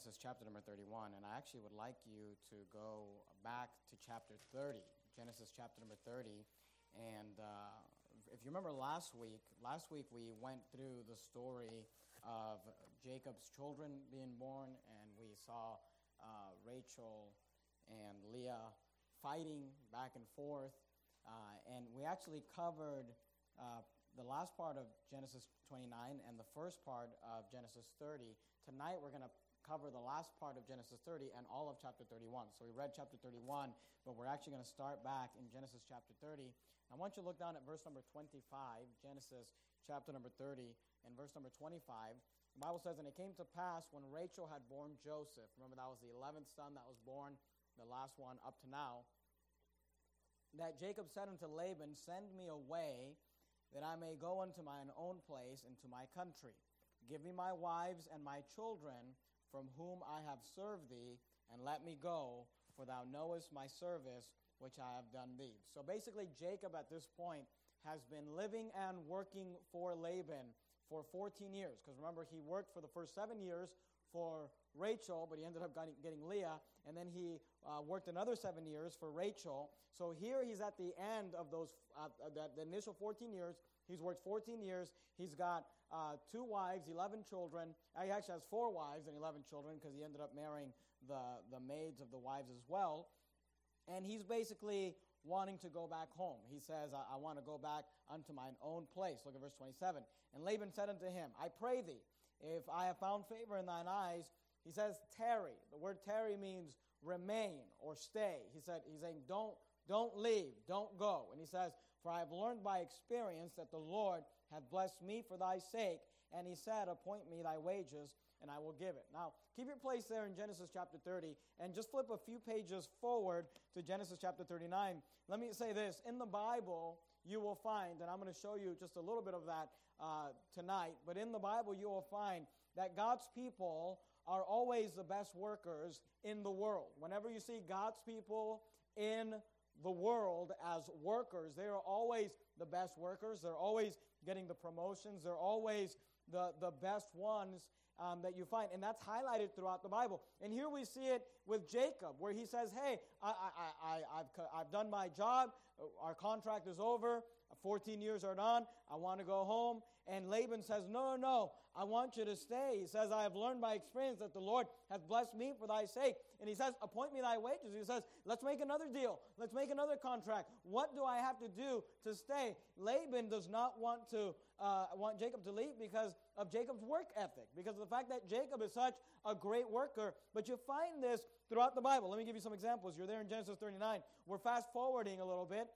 Genesis chapter number 31, and I actually would like you to go back to chapter 30, Genesis chapter number 30. And uh, if you remember last week, last week we went through the story of Jacob's children being born, and we saw uh, Rachel and Leah fighting back and forth. Uh, and we actually covered uh, the last part of Genesis 29 and the first part of Genesis 30. Tonight we're going to cover the last part of Genesis 30 and all of chapter 31. So we read chapter 31, but we're actually going to start back in Genesis chapter 30. I want you to look down at verse number 25, Genesis chapter number 30 and verse number 25. The Bible says, And it came to pass when Rachel had born Joseph, remember that was the 11th son that was born, the last one up to now, that Jacob said unto Laban, Send me away that I may go unto mine own place and to my country. Give me my wives and my children from whom I have served thee, and let me go, for thou knowest my service which I have done thee. So basically, Jacob at this point has been living and working for Laban for 14 years. Because remember, he worked for the first seven years for Rachel, but he ended up getting Leah. And then he uh, worked another seven years for Rachel. So here he's at the end of those, uh, the, the, initial 14 years. He's worked 14 years. He's got uh, two wives, 11 children. He actually has four wives and 11 children because he ended up marrying the, the maids of the wives as well. And he's basically wanting to go back home. He says, I, I want to go back unto mine own place. Look at verse 27. And Laban said unto him, I pray thee, if I have found favor in thine eyes, he says, tarry. The word tarry means remain or stay. He said, he's saying, don't, don't leave, don't go. And he says, For I have learned by experience that the Lord hath blessed me for thy sake. And he said, Appoint me thy wages and I will give it. Now, keep your place there in Genesis chapter 30 and just flip a few pages forward to Genesis chapter 39. Let me say this in the Bible, you will find, and I'm going to show you just a little bit of that uh, tonight, but in the Bible, you will find that God's people are always the best workers in the world. Whenever you see God's people in the world as workers, they are always the best workers. They're always getting the promotions. They're always the, the best ones um, that you find. And that's highlighted throughout the Bible. And here we see it with Jacob, where he says, Hey, I, I, I, I've, I've done my job. Our contract is over. 14 years are done. I want to go home. And Laban says, No, no, no. I want you to stay. He says, I have learned by experience that the Lord hath blessed me for thy sake. And he says, Appoint me thy wages. He says, Let's make another deal. Let's make another contract. What do I have to do to stay? Laban does not want to uh, want Jacob to leave because of Jacob's work ethic, because of the fact that Jacob is such a great worker. But you find this throughout the Bible. Let me give you some examples. You're there in Genesis 39. We're fast forwarding a little bit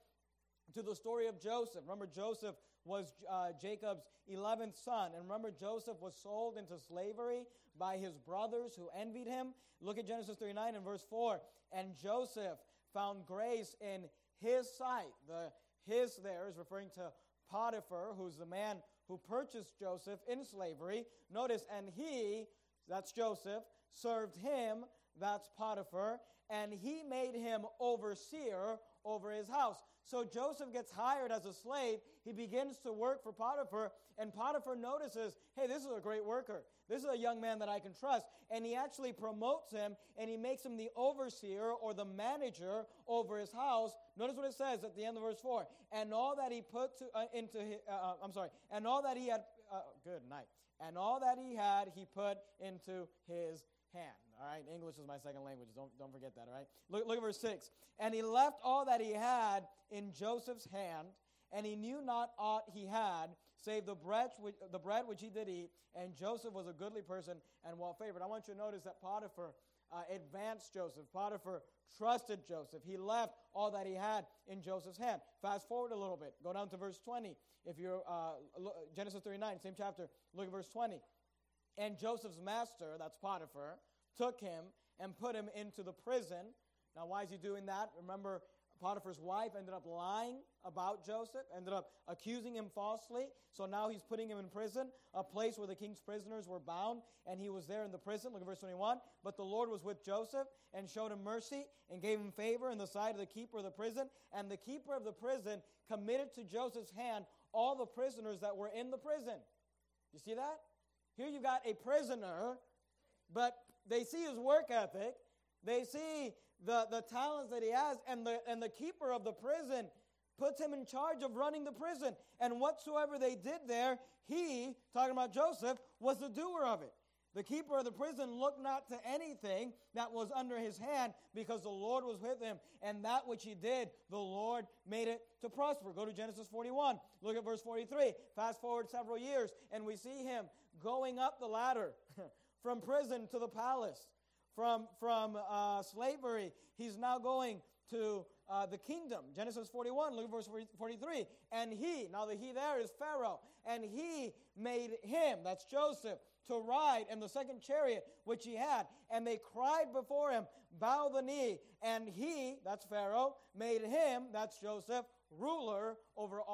to the story of Joseph. Remember, Joseph was uh, Jacob's 11th son. And remember, Joseph was sold into slavery by his brothers who envied him. Look at Genesis 39 and verse 4. And Joseph found grace in his sight. The his there is referring to Potiphar, who's the man who purchased Joseph in slavery. Notice, and he, that's Joseph, served him, that's Potiphar, and he made him overseer over his house. So Joseph gets hired as a slave. He begins to work for Potiphar, and Potiphar notices, hey, this is a great worker. This is a young man that I can trust. And he actually promotes him and he makes him the overseer or the manager over his house. Notice what it says at the end of verse 4. And all that he put to, uh, into, his, uh, uh, I'm sorry, and all that he had, uh, good night. And all that he had, he put into his hand. All right, English is my second language. Don't, don't forget that, all right? Look, look at verse 6. And he left all that he had in Joseph's hand, and he knew not aught he had, save the bread, which, the bread which he did eat. And Joseph was a goodly person and well favored. I want you to notice that Potiphar uh, advanced Joseph. Potiphar trusted Joseph. He left all that he had in Joseph's hand. Fast forward a little bit. Go down to verse 20. If you're uh, Genesis 39, same chapter, look at verse 20. And Joseph's master, that's Potiphar, took him and put him into the prison. Now, why is he doing that? Remember, Potiphar's wife ended up lying about Joseph, ended up accusing him falsely. So now he's putting him in prison, a place where the king's prisoners were bound, and he was there in the prison. Look at verse 21. But the Lord was with Joseph and showed him mercy and gave him favor in the sight of the keeper of the prison. And the keeper of the prison committed to Joseph's hand all the prisoners that were in the prison. You see that? Here you got a prisoner but they see his work ethic, they see the, the talents that he has, and the, and the keeper of the prison puts him in charge of running the prison. And whatsoever they did there, he, talking about Joseph, was the doer of it. The keeper of the prison looked not to anything that was under his hand because the Lord was with him. And that which he did, the Lord made it to prosper. Go to Genesis 41. Look at verse 43. Fast forward several years, and we see him going up the ladder from prison to the palace, from, from uh, slavery. He's now going to uh, the kingdom. Genesis 41, look at verse 43. And he, now the he there is Pharaoh, and he made him, that's Joseph, to ride in the second chariot which he had. And they cried before him, Bow the knee. And he, that's Pharaoh, made him, that's Joseph, ruler over all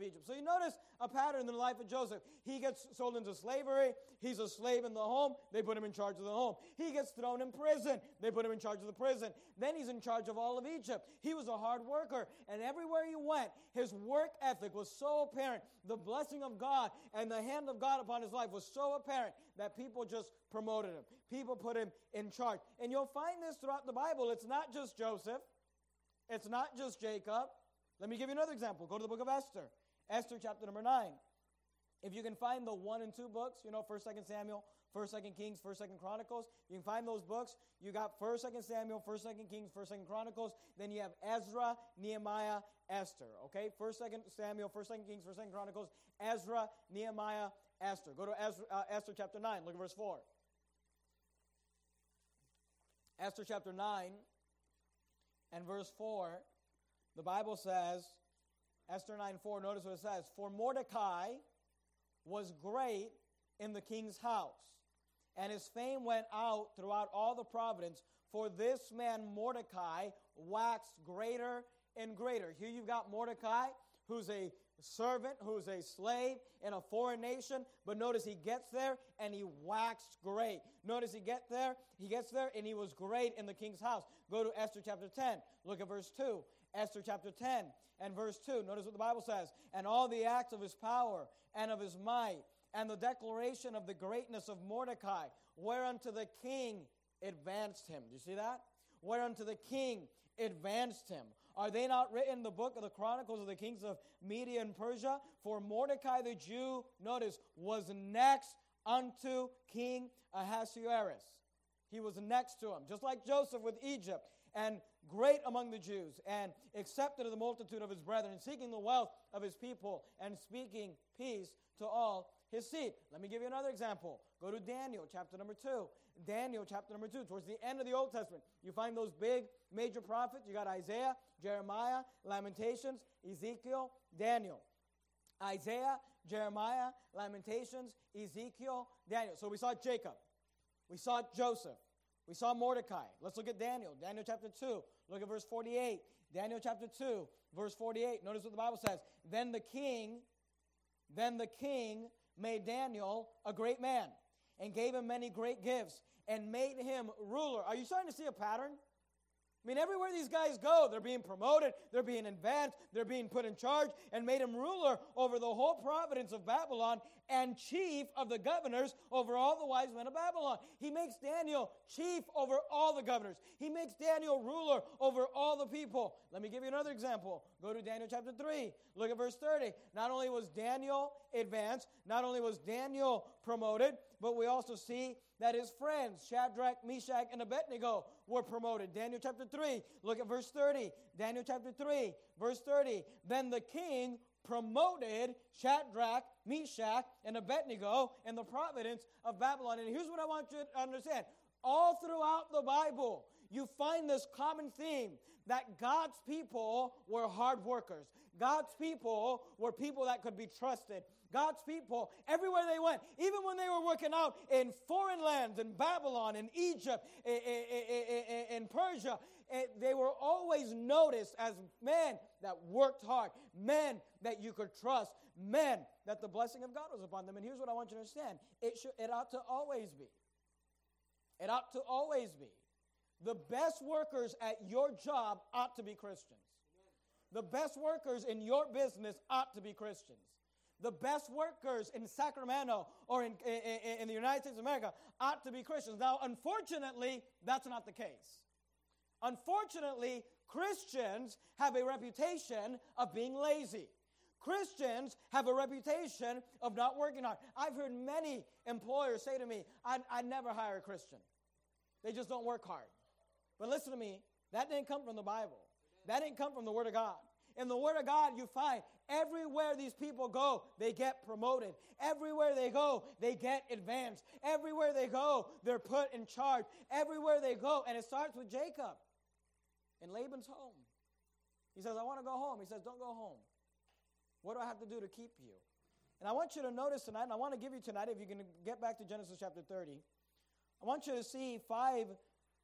of Egypt. So you notice a pattern in the life of Joseph. He gets sold into slavery. He's a slave in the home. They put him in charge of the home. He gets thrown in prison. They put him in charge of the prison. Then he's in charge of all of Egypt. He was a hard worker. And everywhere he went, his work ethic was so apparent. The blessing of God and the hand of God upon his life was so apparent that people just promoted him. People put him in charge. And you'll find this throughout the Bible. It's not just Joseph. It's not just Jacob. Let me give you another example. Go to the book of Esther. Esther chapter number 9. If you can find the 1 and 2 books, you know, 1st, 2nd Samuel, 1st, 2nd Kings, 1st, 2nd Chronicles, you can find those books. You got 1st, 2nd Samuel, 1st, 2nd Kings, 1st, 2nd Chronicles. Then you have Ezra, Nehemiah, Esther. Okay? 1st, 2nd Samuel, 1st, 2nd Kings, 1st, 2nd Chronicles, Ezra, Nehemiah, Esther. Go to Ezra, uh, Esther chapter 9. Look at verse 4. Esther chapter 9 and verse 4. The Bible says, Esther 9 4, notice what it says. For Mordecai was great in the king's house, and his fame went out throughout all the province. For this man Mordecai waxed greater and greater. Here you've got Mordecai, who's a servant, who's a slave in a foreign nation. But notice he gets there and he waxed great. Notice he get there, he gets there and he was great in the king's house. Go to Esther chapter 10. Look at verse 2. Esther chapter 10 and verse 2. Notice what the Bible says. And all the acts of his power and of his might, and the declaration of the greatness of Mordecai, whereunto the king advanced him. Do you see that? Whereunto the king advanced him. Are they not written in the book of the Chronicles of the kings of Media and Persia? For Mordecai the Jew, notice, was next unto King Ahasuerus. He was next to him, just like Joseph with Egypt and great among the Jews, and accepted of the multitude of his brethren, seeking the wealth of his people, and speaking peace to all his seed. Let me give you another example. Go to Daniel chapter number 2. Daniel chapter number 2, towards the end of the Old Testament, you find those big major prophets. You got Isaiah, Jeremiah, Lamentations, Ezekiel, Daniel. Isaiah, Jeremiah, Lamentations, Ezekiel, Daniel. So we saw Jacob. We saw Joseph. We saw Mordecai. Let's look at Daniel. Daniel chapter 2. Look at verse 48. Daniel chapter 2, verse 48. Notice what the Bible says. Then the king, then the king made Daniel a great man and gave him many great gifts and made him ruler. Are you starting to see a pattern? I mean, everywhere these guys go, they're being promoted, they're being advanced, they're being put in charge, and made him ruler over the whole province of Babylon and chief of the governors over all the wise men of Babylon. He makes Daniel chief over all the governors. He makes Daniel ruler over all the people. Let me give you another example. Go to Daniel chapter 3. Look at verse 30. Not only was Daniel advanced, not only was Daniel promoted, but we also see that his friends, Shadrach, Meshach, and Abednego, were promoted. Daniel chapter 3, look at verse 30. Daniel chapter 3, verse 30. Then the king promoted Shadrach, Meshach, and Abednego and the providence of Babylon. And here's what I want you to understand all throughout the Bible, you find this common theme that God's people were hard workers. God's people were people that could be trusted. God's people, everywhere they went, even when they were working out in foreign lands, in Babylon, in Egypt, in, Persia, eh, they were always noticed as men that worked hard, men that you could trust, men that the blessing of God was upon them. And here's what I want you to understand it, should, it ought to always be. It ought to always be. The best workers at your job ought to be Christians. The best workers in your business ought to be Christians. the best workers in Sacramento or in, in, in, the United States of America ought to be Christians. Now, unfortunately, that's not the case. Unfortunately, Christians have a reputation of being lazy. Christians have a reputation of not working hard. I've heard many employers say to me, I, I never hire a Christian. They just don't work hard. But listen to me, that didn't come from the Bible. That didn't come from the Word of God. In the Word of God, you find everywhere these people go, they get promoted. Everywhere they go, they get advanced. Everywhere they go, they're put in charge. Everywhere they go, and it starts with Jacob in Laban's home. He says, I want to go home. He says, Don't go home. What do I have to do to keep you? And I want you to notice tonight, and I want to give you tonight, if you can get back to Genesis chapter 30, I want you to see five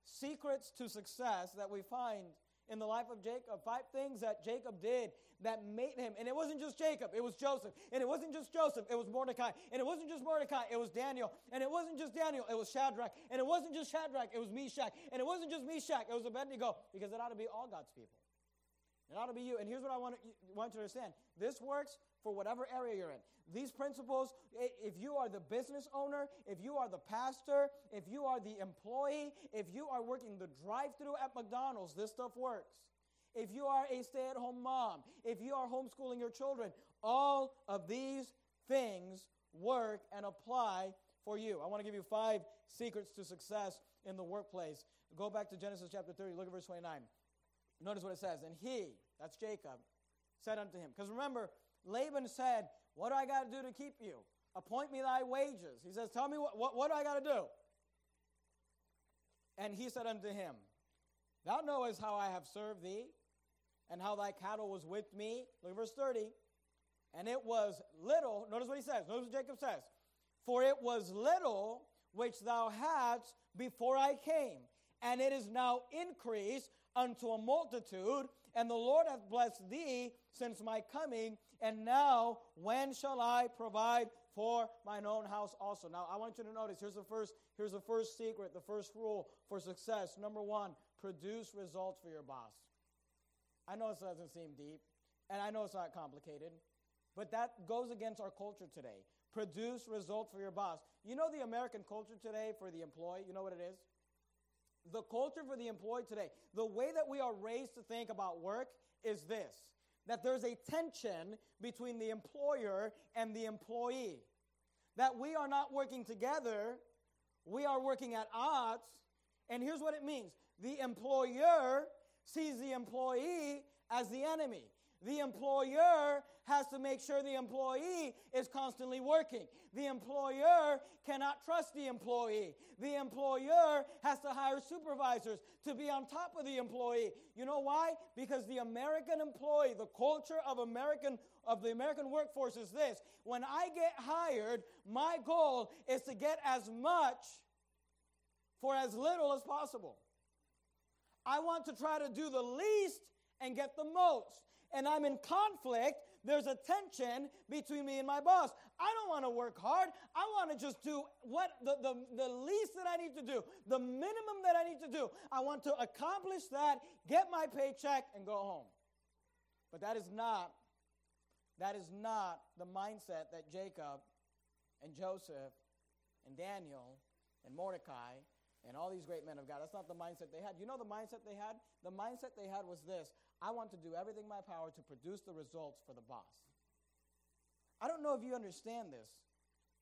secrets to success that we find in the life of Jacob. Five things that Jacob did that made him. And it wasn't just Jacob, it was Joseph. And it wasn't just Joseph, it was Mordecai. And it wasn't just Mordecai, it was Daniel. And it wasn't just Daniel, it was Shadrach. And it wasn't just Shadrach, it was Meshach. And it wasn't just Meshach, it was Abednego, because it ought to be all God's people. It ought to be you. And here's what I want, to, want you to understand this works for whatever area you're in. These principles, if you are the business owner, if you are the pastor, if you are the employee, if you are working the drive through at McDonald's, this stuff works. If you are a stay at home mom, if you are homeschooling your children, all of these things work and apply for you. I want to give you five secrets to success in the workplace. Go back to Genesis chapter 30, look at verse 29. Notice what it says. And he, that's Jacob, said unto him, because remember, Laban said, What do I got to do to keep you? Appoint me thy wages. He says, Tell me what, what, what do I got to do? And he said unto him, Thou knowest how I have served thee, and how thy cattle was with me. Look at verse 30. And it was little, notice what he says, notice what Jacob says. For it was little which thou hadst before I came, and it is now increased unto a multitude, and the Lord hath blessed thee since my coming, and now when shall I provide for mine own house also? Now I want you to notice here's the first here's the first secret, the first rule for success. Number 1, produce results for your boss. I know it doesn't seem deep, and I know it's not complicated, but that goes against our culture today. Produce results for your boss. You know the American culture today for the employee, you know what it is? The culture for the employee today, the way that we are raised to think about work is this that there's a tension between the employer and the employee. That we are not working together, we are working at odds. And here's what it means the employer sees the employee as the enemy. The employer has to make sure the employee is constantly working. The employer cannot trust the employee. The employer has to hire supervisors to be on top of the employee. You know why? Because the American employee, the culture of American of the American workforce is this. When I get hired, my goal is to get as much for as little as possible. I want to try to do the least and get the most. And I'm in conflict there's a tension between me and my boss. I don't want to work hard. I want to just do what the, the, the least that I need to do, the minimum that I need to do. I want to accomplish that, get my paycheck, and go home. But that is not that is not the mindset that Jacob and Joseph and Daniel and Mordecai and all these great men of God. That's not the mindset they had. You know the mindset they had? The mindset they had was this I want to do everything in my power to produce the results for the boss. I don't know if you understand this,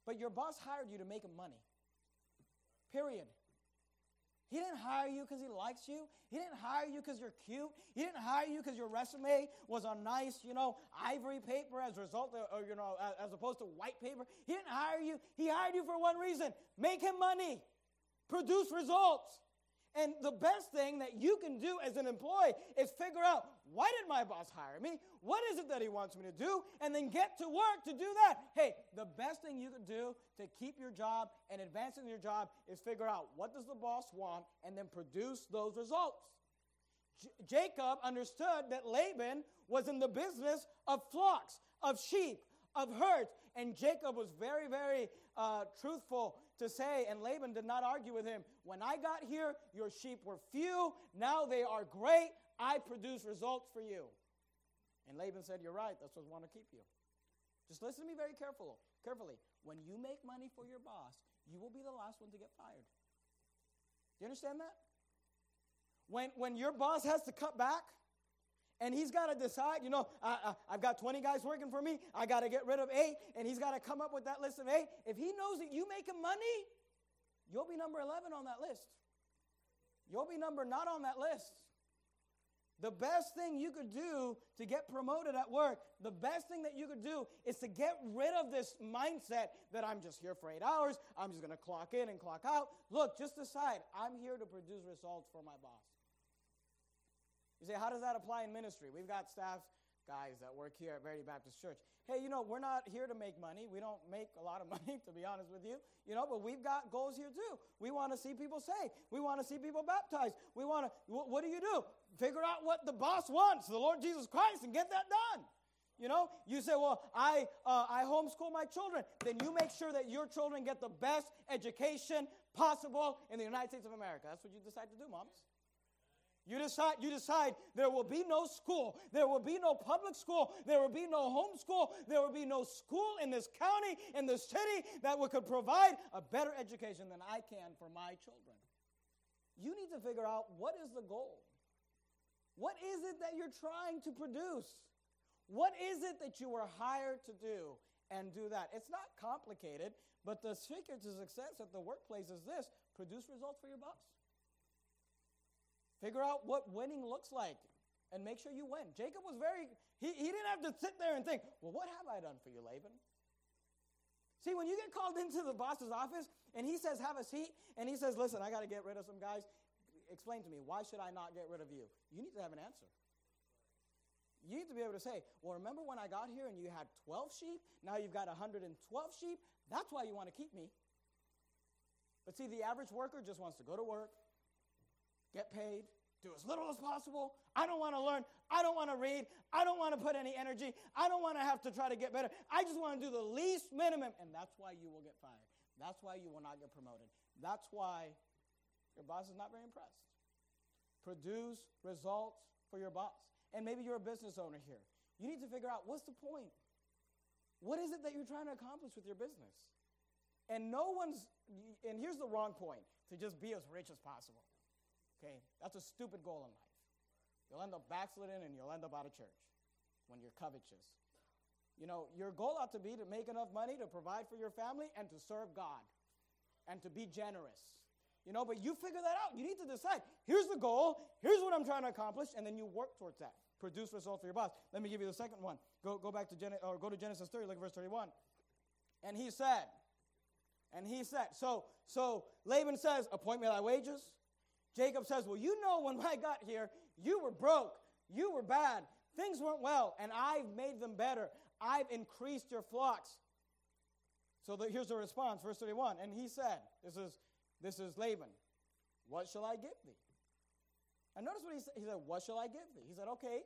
but your boss hired you to make him money. Period. He didn't hire you because he likes you. He didn't hire you because you're cute. He didn't hire you because your resume was on nice, you know, ivory paper as a result, of, or you know, as opposed to white paper. He didn't hire you. He hired you for one reason: make him money, produce results. And the best thing that you can do as an employee is figure out why did my boss hire me? What is it that he wants me to do? And then get to work to do that. Hey, the best thing you can do to keep your job and advance in your job is figure out what does the boss want and then produce those results. J- Jacob understood that Laban was in the business of flocks, of sheep, of herds. And Jacob was very, very uh, truthful to say, and Laban did not argue with him. When I got here, your sheep were few. Now they are great. I produce results for you. And Laban said, You're right. That's what I want to keep you. Just listen to me very careful, carefully. When you make money for your boss, you will be the last one to get fired. Do you understand that? When, when your boss has to cut back, and he's got to decide, you know, I, have got 20 guys working for me. I got to get rid of eight, and he's got to come up with that list of eight. If he knows that you making money, you'll be number 11 on that list. You'll be number not on that list. The best thing you could do to get promoted at work, the best thing that you could do is to get rid of this mindset that I'm just here for eight hours, I'm just going to clock in and clock out. Look, just decide I'm here to produce results for my boss. You say, how does that apply in ministry? We've got staff guys that work here at Verity Baptist Church. Hey, you know, we're not here to make money. We don't make a lot of money, to be honest with you. You know, but we've got goals here too. We want to see people saved. We want to see people baptized. We want to, what do you do? Figure out what the boss wants, the Lord Jesus Christ, and get that done. You know, you say, well, I, uh, I homeschool my children. Then you make sure that your children get the best education possible in the United States of America. That's what you decide to do, moms. You decide, you decide there will be no school, there will be no public school, there will be no homeschool, there will be no school in this county, in this city that could provide a better education than I can for my children. You need to figure out what is the goal. What is it that you're trying to produce? What is it that you were hired to do and do that? It's not complicated, but the secret to success at the workplace is this produce results for your boss. Figure out what winning looks like and make sure you win. Jacob was very, he, he didn't have to sit there and think, well, what have I done for you, Laban? See, when you get called into the boss's office and he says, have a seat, and he says, listen, I got to get rid of some guys, explain to me, why should I not get rid of you? You need to have an answer. You need to be able to say, well, remember when I got here and you had 12 sheep? Now you've got 112 sheep? That's why you want to keep me. But see, the average worker just wants to go to work, get paid, do as little as possible. I don't want to learn. I don't want to read. I don't want to put any energy. I don't want to have to try to get better. I just want to do the least minimum. And that's why you will get fired. That's why you will not get promoted. That's why your boss is not very impressed. Produce results for your boss. And maybe you're a business owner here. You need to figure out what's the point? What is it that you're trying to accomplish with your business? And no one's, and here's the wrong point to just be as rich as possible. Okay? That's a stupid goal in life. You'll end up backsliding and you'll end up out of church when you're covetous. You know, your goal ought to be to make enough money to provide for your family and to serve God and to be generous. You know, but you figure that out. You need to decide here's the goal, here's what I'm trying to accomplish, and then you work towards that. Produce results for your boss. Let me give you the second one. Go, go back to Gen- or go to Genesis 30, look at verse 31. And he said, and he said, so so Laban says, appoint me thy wages, Jacob says, Well, you know, when I got here, you were broke, you were bad, things weren't well, and I've made them better. I've increased your flocks. So the, here's the response, verse 31. And he said, This is, this is Laban, what shall I give thee? And notice what he said. He said, What shall I give thee? He said, Okay,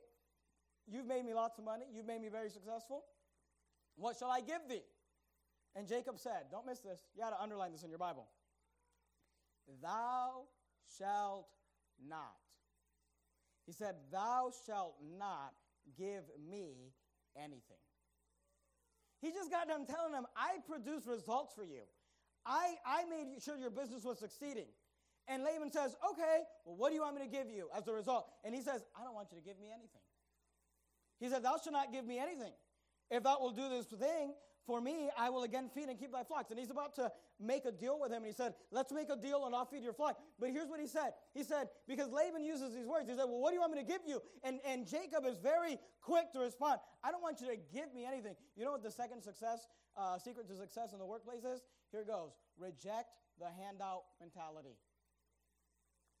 you've made me lots of money, you've made me very successful. What shall I give thee? And Jacob said, Don't miss this. You got to underline this in your Bible. Thou shalt not. He said, Thou shalt not give me anything. He just got done telling them, I produced results for you. I, I made sure your business was succeeding. And Laban says, Okay, well, what do you want me to give you as a result? And he says, I don't want you to give me anything. He said, Thou shalt not give me anything. If thou will do this thing, for me, I will again feed and keep thy flocks. And he's about to make a deal with him. And he said, Let's make a deal and I'll feed your flock. But here's what he said. He said, Because Laban uses these words, he said, Well, what do you want me to give you? And, and Jacob is very quick to respond, I don't want you to give me anything. You know what the second success, uh, secret to success in the workplace is? Here it goes reject the handout mentality.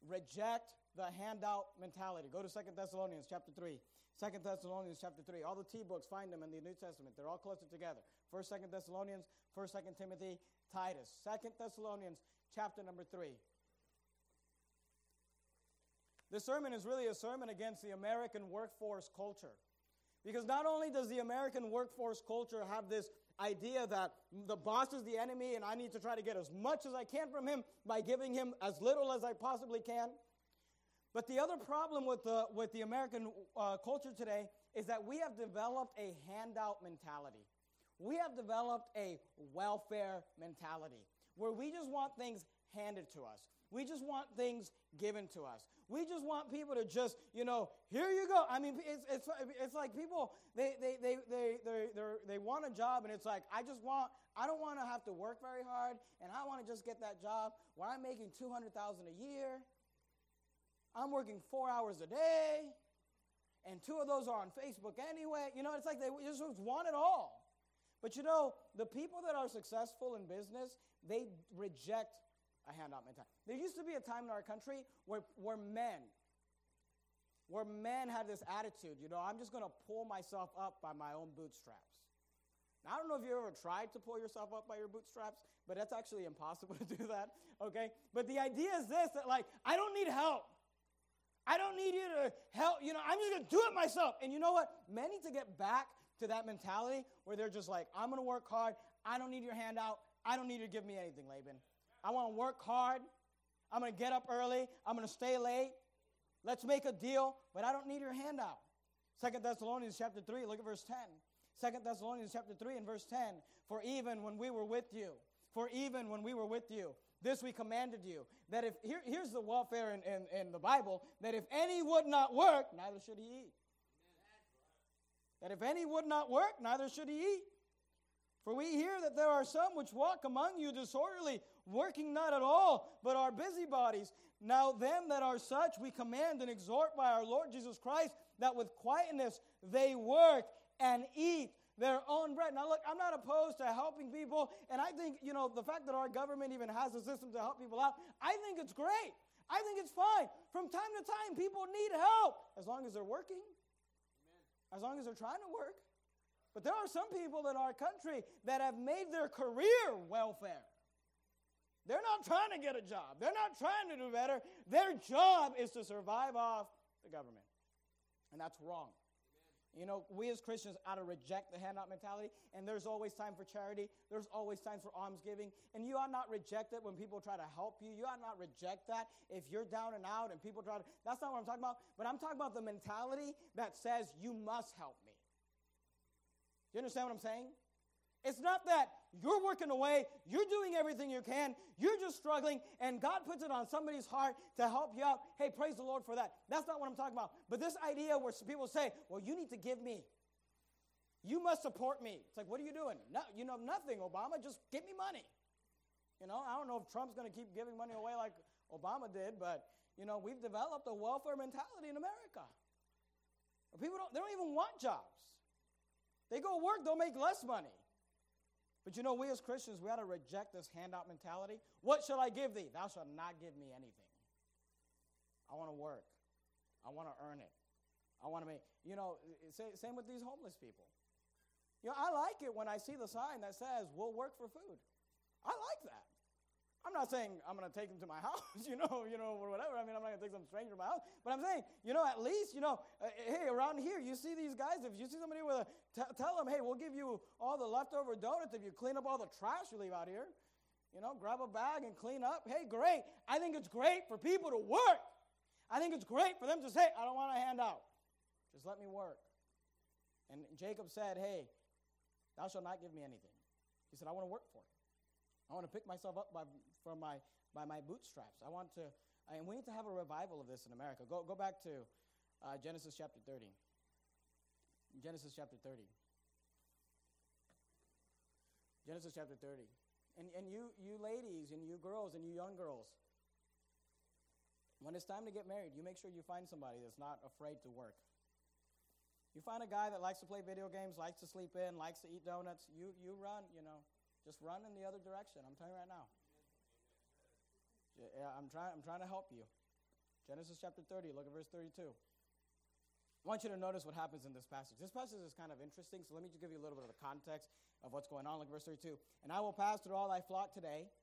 Reject the handout mentality. Go to Second Thessalonians chapter 3. Second Thessalonians chapter 3. All the T books, find them in the New Testament. They're all clustered together. First, Second Thessalonians, First, Second Timothy, Titus. Second Thessalonians chapter number 3. This sermon is really a sermon against the American workforce culture. Because not only does the American workforce culture have this idea that the boss is the enemy and I need to try to get as much as I can from him by giving him as little as I possibly can, but the other problem with the, with the American uh, culture today is that we have developed a handout mentality. we have developed a welfare mentality where we just want things handed to us. We just want things given to us. We just want people to just, you know, here you go. I mean, it's, it's, it's like people, they, they, they, they, they, they want a job, and it's like, I just want, I don't want to have to work very hard, and I want to just get that job where I'm making 200000 a year. I'm working four hours a day, and two of those are on Facebook anyway. You know, it's like they just want it all. But you know, the people that are successful in business, they reject a handout mentality. There used to be a time in our country where, where men, where men had this attitude, you know, I'm just going to pull myself up by my own bootstraps. Now, I don't know if you ever tried to pull yourself up by your bootstraps, but that's actually impossible to do that, okay? But the idea is this that, like, I don't need help. I don't need you to help. You know, I'm just going to do it myself. And you know what? Men need to get back to that mentality where they're just like, I'm going to work hard. I don't need your handout. I don't need you to give me anything, Laban. I want to work hard. I'm going to get up early. I'm going to stay late. Let's make a deal, but I don't need your handout. Second Thessalonians chapter 3, look at verse 10. Second Thessalonians chapter 3 and verse 10. For even when we were with you, for even when we were with you, this we commanded you, that if, here, here's the welfare in, in, in the Bible, that if any would not work, neither should he eat. That if any would not work, neither should he eat. For we hear that there are some which walk among you disorderly, working not at all, but are busybodies. Now, them that are such, we command and exhort by our Lord Jesus Christ that with quietness they work and eat their own bread. Now, look, I'm not opposed to helping people, and I think, you know, the fact that our government even has a system to help people out, I think it's great. I think it's fine. From time to time, people need help as long as they're working, Amen. as long as they're trying to work. But there are some people in our country that have made their career welfare. They're not trying to get a job. They're not trying to do better. Their job is to survive off the government. And that's wrong. You know, we as Christians ought to reject the handout mentality, and there's always time for charity. There's always time for almsgiving, and you ought not reject it when people try to help you. You ought not reject that if you're down and out and people try to. That's not what I'm talking about. But I'm talking about the mentality that says you must help me. Do you understand what I'm saying? It's not that you're working away, you're doing everything you can, you're just struggling, and God puts it on somebody's heart to help you out. Hey, praise the Lord for that. That's not what I'm talking about. But this idea where people say, well, you need to give me. You must support me. It's like, what are you doing? No, you know nothing, Obama. Just give me money. You know, I don't know if Trump's going to keep giving money away like Obama did, but you know, we've developed a welfare mentality in America. People don't, they don't even want jobs. They go work, they'll make less money. But you know, we as Christians, we ought to reject this handout mentality. What shall I give thee? Thou shalt not give me anything. I want to work. I want to earn it. I want to make, you know, same with these homeless people. You know, I like it when I see the sign that says, we'll work for food. I like that. I'm not saying I'm going to take them to my house, you know, you know, or whatever. I mean, I'm not going to take some stranger to my house. But I'm saying, you know, at least, you know, uh, hey, around here, you see these guys. If you see somebody with a, t- tell them, hey, we'll give you all the leftover donuts if you clean up all the trash you leave out here. You know, grab a bag and clean up. Hey, great. I think it's great for people to work. I think it's great for them to say, I don't want a handout. Just let me work. And Jacob said, hey, thou shalt not give me anything. He said, I want to work for it. I want to pick myself up by, from my, by my bootstraps. I want to, and we need to have a revival of this in America. Go, go back to uh, Genesis chapter 30. Genesis chapter 30. Genesis chapter 30. And, and you, you ladies, and you girls, and you young girls, when it's time to get married, you make sure you find somebody that's not afraid to work. You find a guy that likes to play video games, likes to sleep in, likes to eat donuts, you, you run, you know. Just run in the other direction. I'm telling you right now. I'm trying, I'm trying to help you. Genesis chapter 30, look at verse 32. I want you to notice what happens in this passage. This passage is kind of interesting, so let me just give you a little bit of the context of what's going on. Look at verse 32. And I will pass through all thy flock today,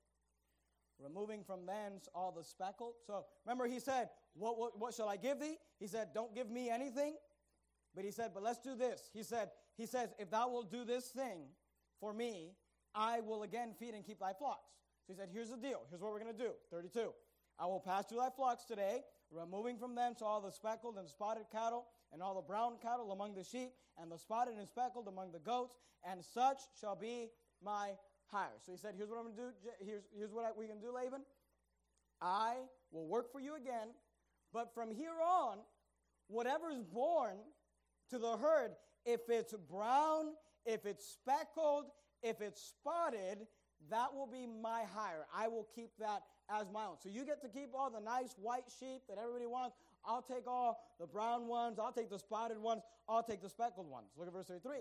removing from thence all the speckled. So remember, he said, what, what, what shall I give thee? He said, Don't give me anything. But he said, But let's do this. He said, He says, If thou wilt do this thing for me, I will again feed and keep thy flocks. So he said, Here's the deal. Here's what we're going to do. 32. I will pass through thy flocks today, removing from thence all the speckled and spotted cattle, and all the brown cattle among the sheep, and the spotted and speckled among the goats, and such shall be my hire. So he said, Here's what I'm going to do. Here's, here's what I, we can do, Laban. I will work for you again, but from here on, whatever is born to the herd, if it's brown, if it's speckled, if it's spotted, that will be my hire. I will keep that as my own. So you get to keep all the nice white sheep that everybody wants. I'll take all the brown ones. I'll take the spotted ones. I'll take the speckled ones. Look at verse 33.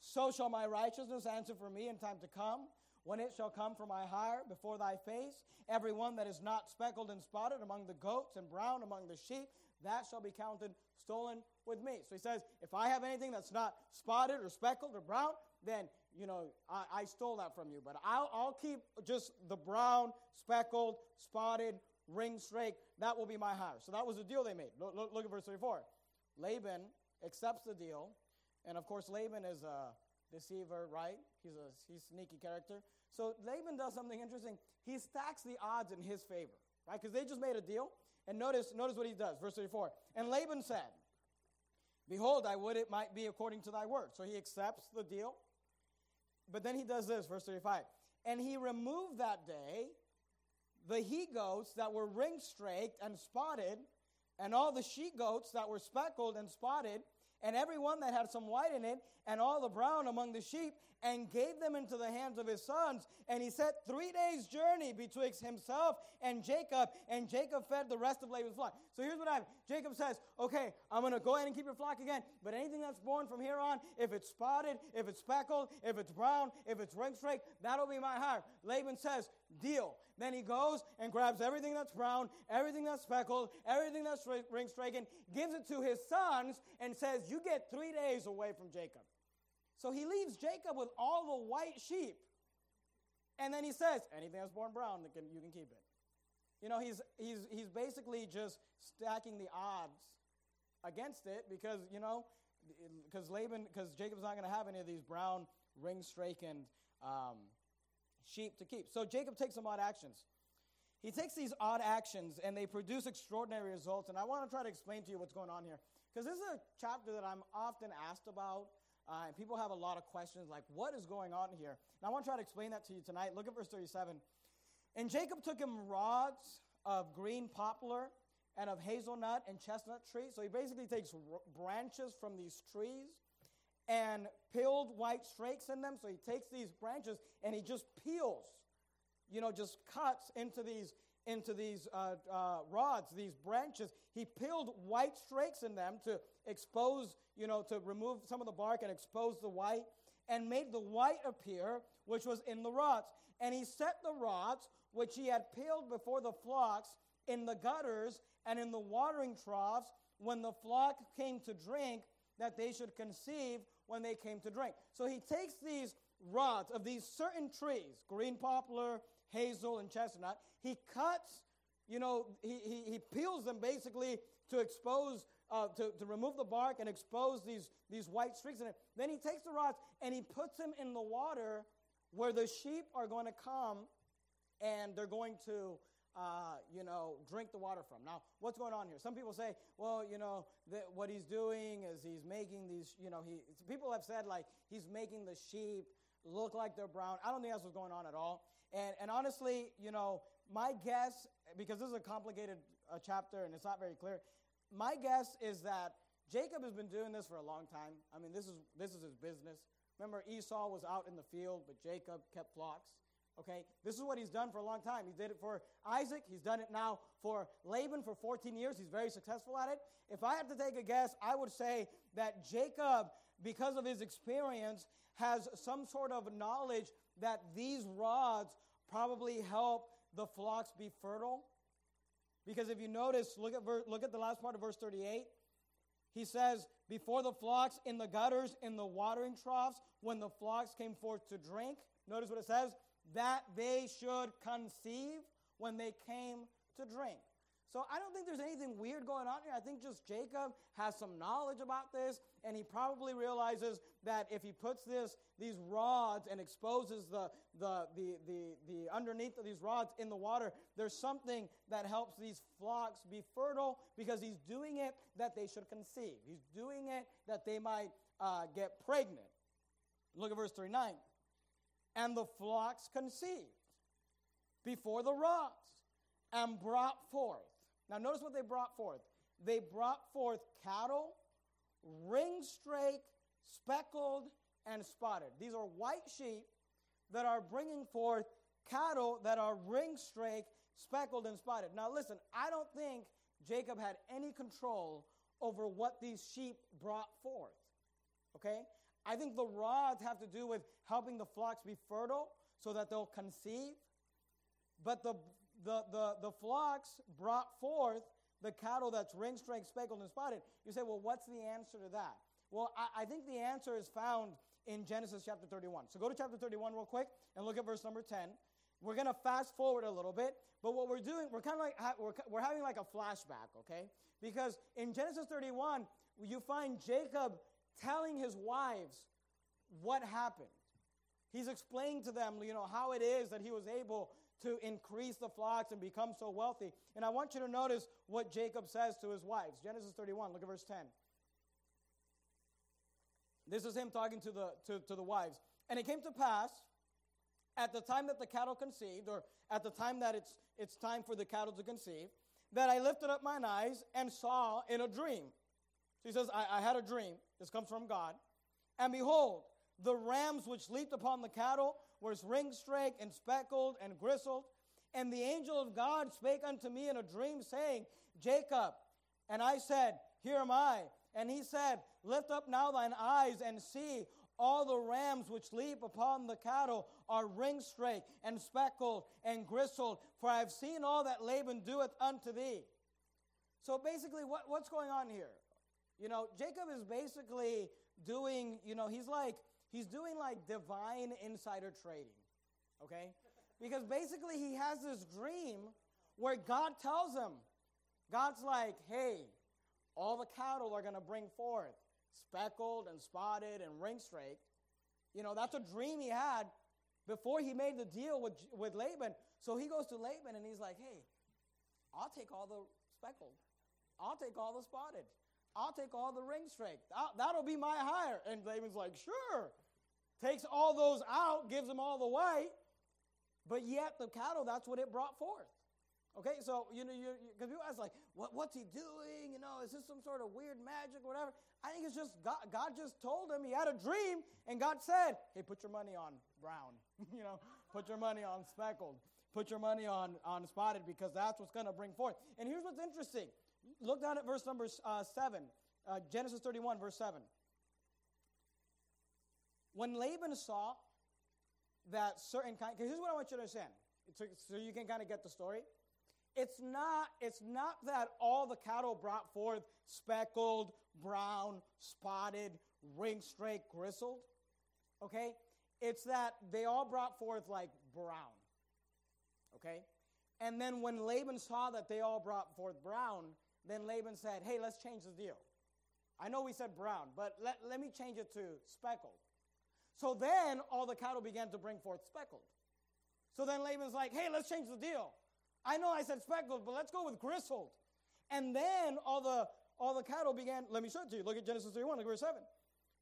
So shall my righteousness answer for me in time to come, when it shall come for my hire before thy face. Every one that is not speckled and spotted among the goats and brown among the sheep, that shall be counted stolen with me. So he says, if I have anything that's not spotted or speckled or brown, then you know I, I stole that from you. But I'll, I'll keep just the brown, speckled, spotted, ring strake. That will be my hire. So that was the deal they made. Look, look, look at verse 34. Laban accepts the deal, and of course Laban is a deceiver, right? He's a he's a sneaky character. So Laban does something interesting. He stacks the odds in his favor, right? Because they just made a deal. And notice, notice what he does, verse 34. And Laban said, Behold, I would it might be according to thy word. So he accepts the deal. But then he does this, verse 35. And he removed that day the he goats that were ring straked and spotted, and all the she goats that were speckled and spotted, and every one that had some white in it, and all the brown among the sheep, and gave them into the hands of his sons. And he set three days' journey betwixt himself and Jacob, and Jacob fed the rest of Laban's flock. So here's what happened Jacob says, Okay, I'm going to go ahead and keep your flock again, but anything that's born from here on, if it's spotted, if it's speckled, if it's brown, if it's ring straight, that'll be my hire. Laban says, Deal. Then he goes and grabs everything that's brown, everything that's speckled, everything that's ring stricken, gives it to his sons, and says, You get three days away from Jacob. So he leaves Jacob with all the white sheep. And then he says, anything that's born brown, you can, keep it. You know, he's, he's, he's basically just stacking the odds against it because, you know, because Laban, because Jacob's not going to have any of these brown, ring strakened um, sheep to keep. So Jacob takes some odd actions. He takes these odd actions and they produce extraordinary results. And I want to try to explain to you what's going on here. Because this is a chapter that I'm often asked about uh, and people have a lot of questions like, what is going on here? And I want to try to explain that to you tonight. Look at verse 37. And Jacob took him rods of green poplar and of hazelnut and chestnut trees. So he basically takes r- branches from these trees and peeled white streaks in them. So he takes these branches and he just peels, you know, just cuts into these into these uh, uh, rods, these branches. He peeled white streaks in them to expose, you know, to remove some of the bark and expose the white, and made the white appear, which was in the rods. And he set the rods, which he had peeled before the flocks, in the gutters and in the watering troughs when the flock came to drink, that they should conceive when they came to drink. So he takes these rods of these certain trees, green poplar, hazel, and chestnut. He cuts, you know, he, he, he peels them basically to expose, uh, to, to remove the bark and expose these, these white streaks in it. Then he takes the rods and he puts them in the water where the sheep are going to come and they're going to uh, you know, drink the water from. Now, what's going on here? Some people say, well, you know, what he's doing is he's making these, you know, he, people have said like he's making the sheep look like they're brown. I don't think that's what's going on at all. And, and honestly, you know, my guess, because this is a complicated uh, chapter and it's not very clear, my guess is that Jacob has been doing this for a long time. I mean, this is, this is his business. Remember, Esau was out in the field, but Jacob kept flocks. Okay, this is what he's done for a long time. He did it for Isaac. He's done it now for Laban for 14 years. He's very successful at it. If I had to take a guess, I would say that Jacob, because of his experience, has some sort of knowledge that these rods probably help the flocks be fertile. Because if you notice, look at, ver- look at the last part of verse 38. He says, Before the flocks in the gutters, in the watering troughs, when the flocks came forth to drink, notice what it says, that they should conceive when they came to drink. So I don't think there's anything weird going on here. I think just Jacob has some knowledge about this, and he probably realizes that if he puts this these rods and exposes the the the the, the underneath of these rods in the water, there's something that helps these flocks be fertile because he's doing it that they should conceive. He's doing it that they might uh, get pregnant. Look at verse 39. And the flocks conceived before the rocks and brought forth now, notice what they brought forth. They brought forth cattle, ring strake, speckled, and spotted. These are white sheep that are bringing forth cattle that are ring strake, speckled, and spotted. Now, listen, I don't think Jacob had any control over what these sheep brought forth. Okay? I think the rods have to do with helping the flocks be fertile so that they'll conceive. But the the, the, the flocks brought forth the cattle that's ring strake, speckled, and spotted. You say, well, what's the answer to that? Well, I, I think the answer is found in Genesis chapter 31. So go to chapter 31 real quick and look at verse number 10. We're going to fast forward a little bit, but what we're doing, we're kind of like, we're, we're having like a flashback, okay? Because in Genesis 31, you find Jacob telling his wives what happened. He's explaining to them, you know, how it is that he was able to increase the flocks and become so wealthy. And I want you to notice what Jacob says to his wives. Genesis 31, look at verse 10. This is him talking to the, to, to the wives. And it came to pass at the time that the cattle conceived, or at the time that it's, it's time for the cattle to conceive, that I lifted up mine eyes and saw in a dream. He says, I, I had a dream. This comes from God. And behold, the rams which leaped upon the cattle were ring and speckled and gristled. And the angel of God spake unto me in a dream, saying, Jacob. And I said, Here am I. And he said, Lift up now thine eyes and see. All the rams which leap upon the cattle are ring and speckled and gristled, for I have seen all that Laban doeth unto thee. So basically, what, what's going on here? You know, Jacob is basically doing, you know, he's like He's doing like divine insider trading, okay? Because basically he has this dream where God tells him, God's like, hey, all the cattle are going to bring forth speckled and spotted and ring strake. You know, that's a dream he had before he made the deal with, with Laban. So he goes to Laban and he's like, hey, I'll take all the speckled, I'll take all the spotted. I'll take all the ring straight. Uh, that'll be my hire. And Laban's like, sure. Takes all those out, gives them all the white, but yet the cattle, that's what it brought forth. Okay, so, you know, you because people ask, like, what, what's he doing? You know, is this some sort of weird magic or whatever? I think it's just God, God just told him he had a dream, and God said, hey, put your money on brown. you know, put your money on speckled. Put your money on, on spotted because that's what's going to bring forth. And here's what's interesting Look down at verse number uh, 7, uh, Genesis 31, verse 7. When Laban saw that certain kind, because here's what I want you to understand, so you can kind of get the story. It's not, it's not that all the cattle brought forth speckled, brown, spotted, ring straight, gristled. Okay? It's that they all brought forth like brown. Okay? And then when Laban saw that they all brought forth brown, then Laban said, Hey, let's change the deal. I know we said brown, but let, let me change it to speckled. So then all the cattle began to bring forth speckled. So then Laban's like, Hey, let's change the deal. I know I said speckled, but let's go with gristled. And then all the all the cattle began. Let me show it to you. Look at Genesis 31, look at verse 7.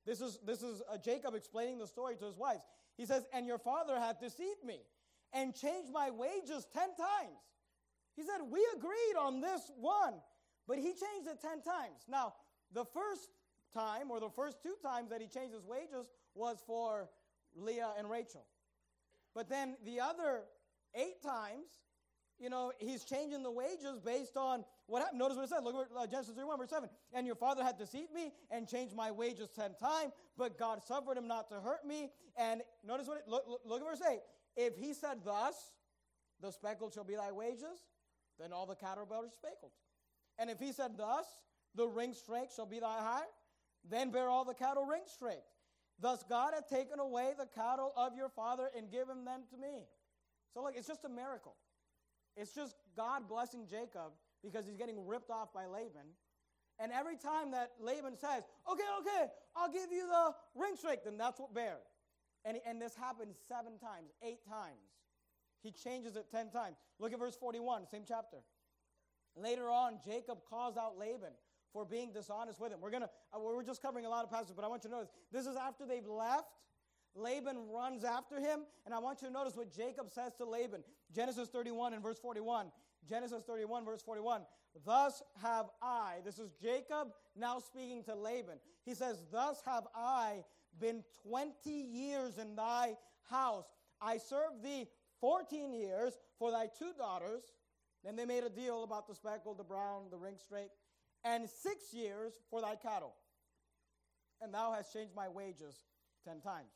This is this is uh, Jacob explaining the story to his wives. He says, "And your father hath deceived me, and changed my wages ten times." He said, "We agreed on this one, but he changed it 10 times. Now, the first time, or the first two times that he changed his wages, was for Leah and Rachel. But then the other eight times, you know, he's changing the wages based on what happened. Notice what it says. Look at uh, Genesis 31, verse 7. And your father had deceived me and changed my wages ten times, but God suffered him not to hurt me. And notice what it, look, look, look at verse 8. If he said thus, the speckled shall be thy wages, then all the cattle are speckled. And if he said thus, the ring strake shall be thy hire, then bear all the cattle ring strake. Thus God hath taken away the cattle of your father and given them to me. So look, it's just a miracle. It's just God blessing Jacob because he's getting ripped off by Laban. And every time that Laban says, okay, okay, I'll give you the ring straight, then that's what bear. And, and this happens seven times, eight times. He changes it ten times. Look at verse 41, same chapter. Later on, Jacob calls out Laban for being dishonest with him. We're gonna uh, we're just covering a lot of passages, but I want you to notice this is after they've left. Laban runs after him, and I want you to notice what Jacob says to Laban. Genesis 31 and verse 41. Genesis 31, verse 41. Thus have I, this is Jacob now speaking to Laban. He says, Thus have I been 20 years in thy house. I served thee 14 years for thy two daughters. Then they made a deal about the speckled, the brown, the ring straight, and six years for thy cattle. And thou hast changed my wages 10 times.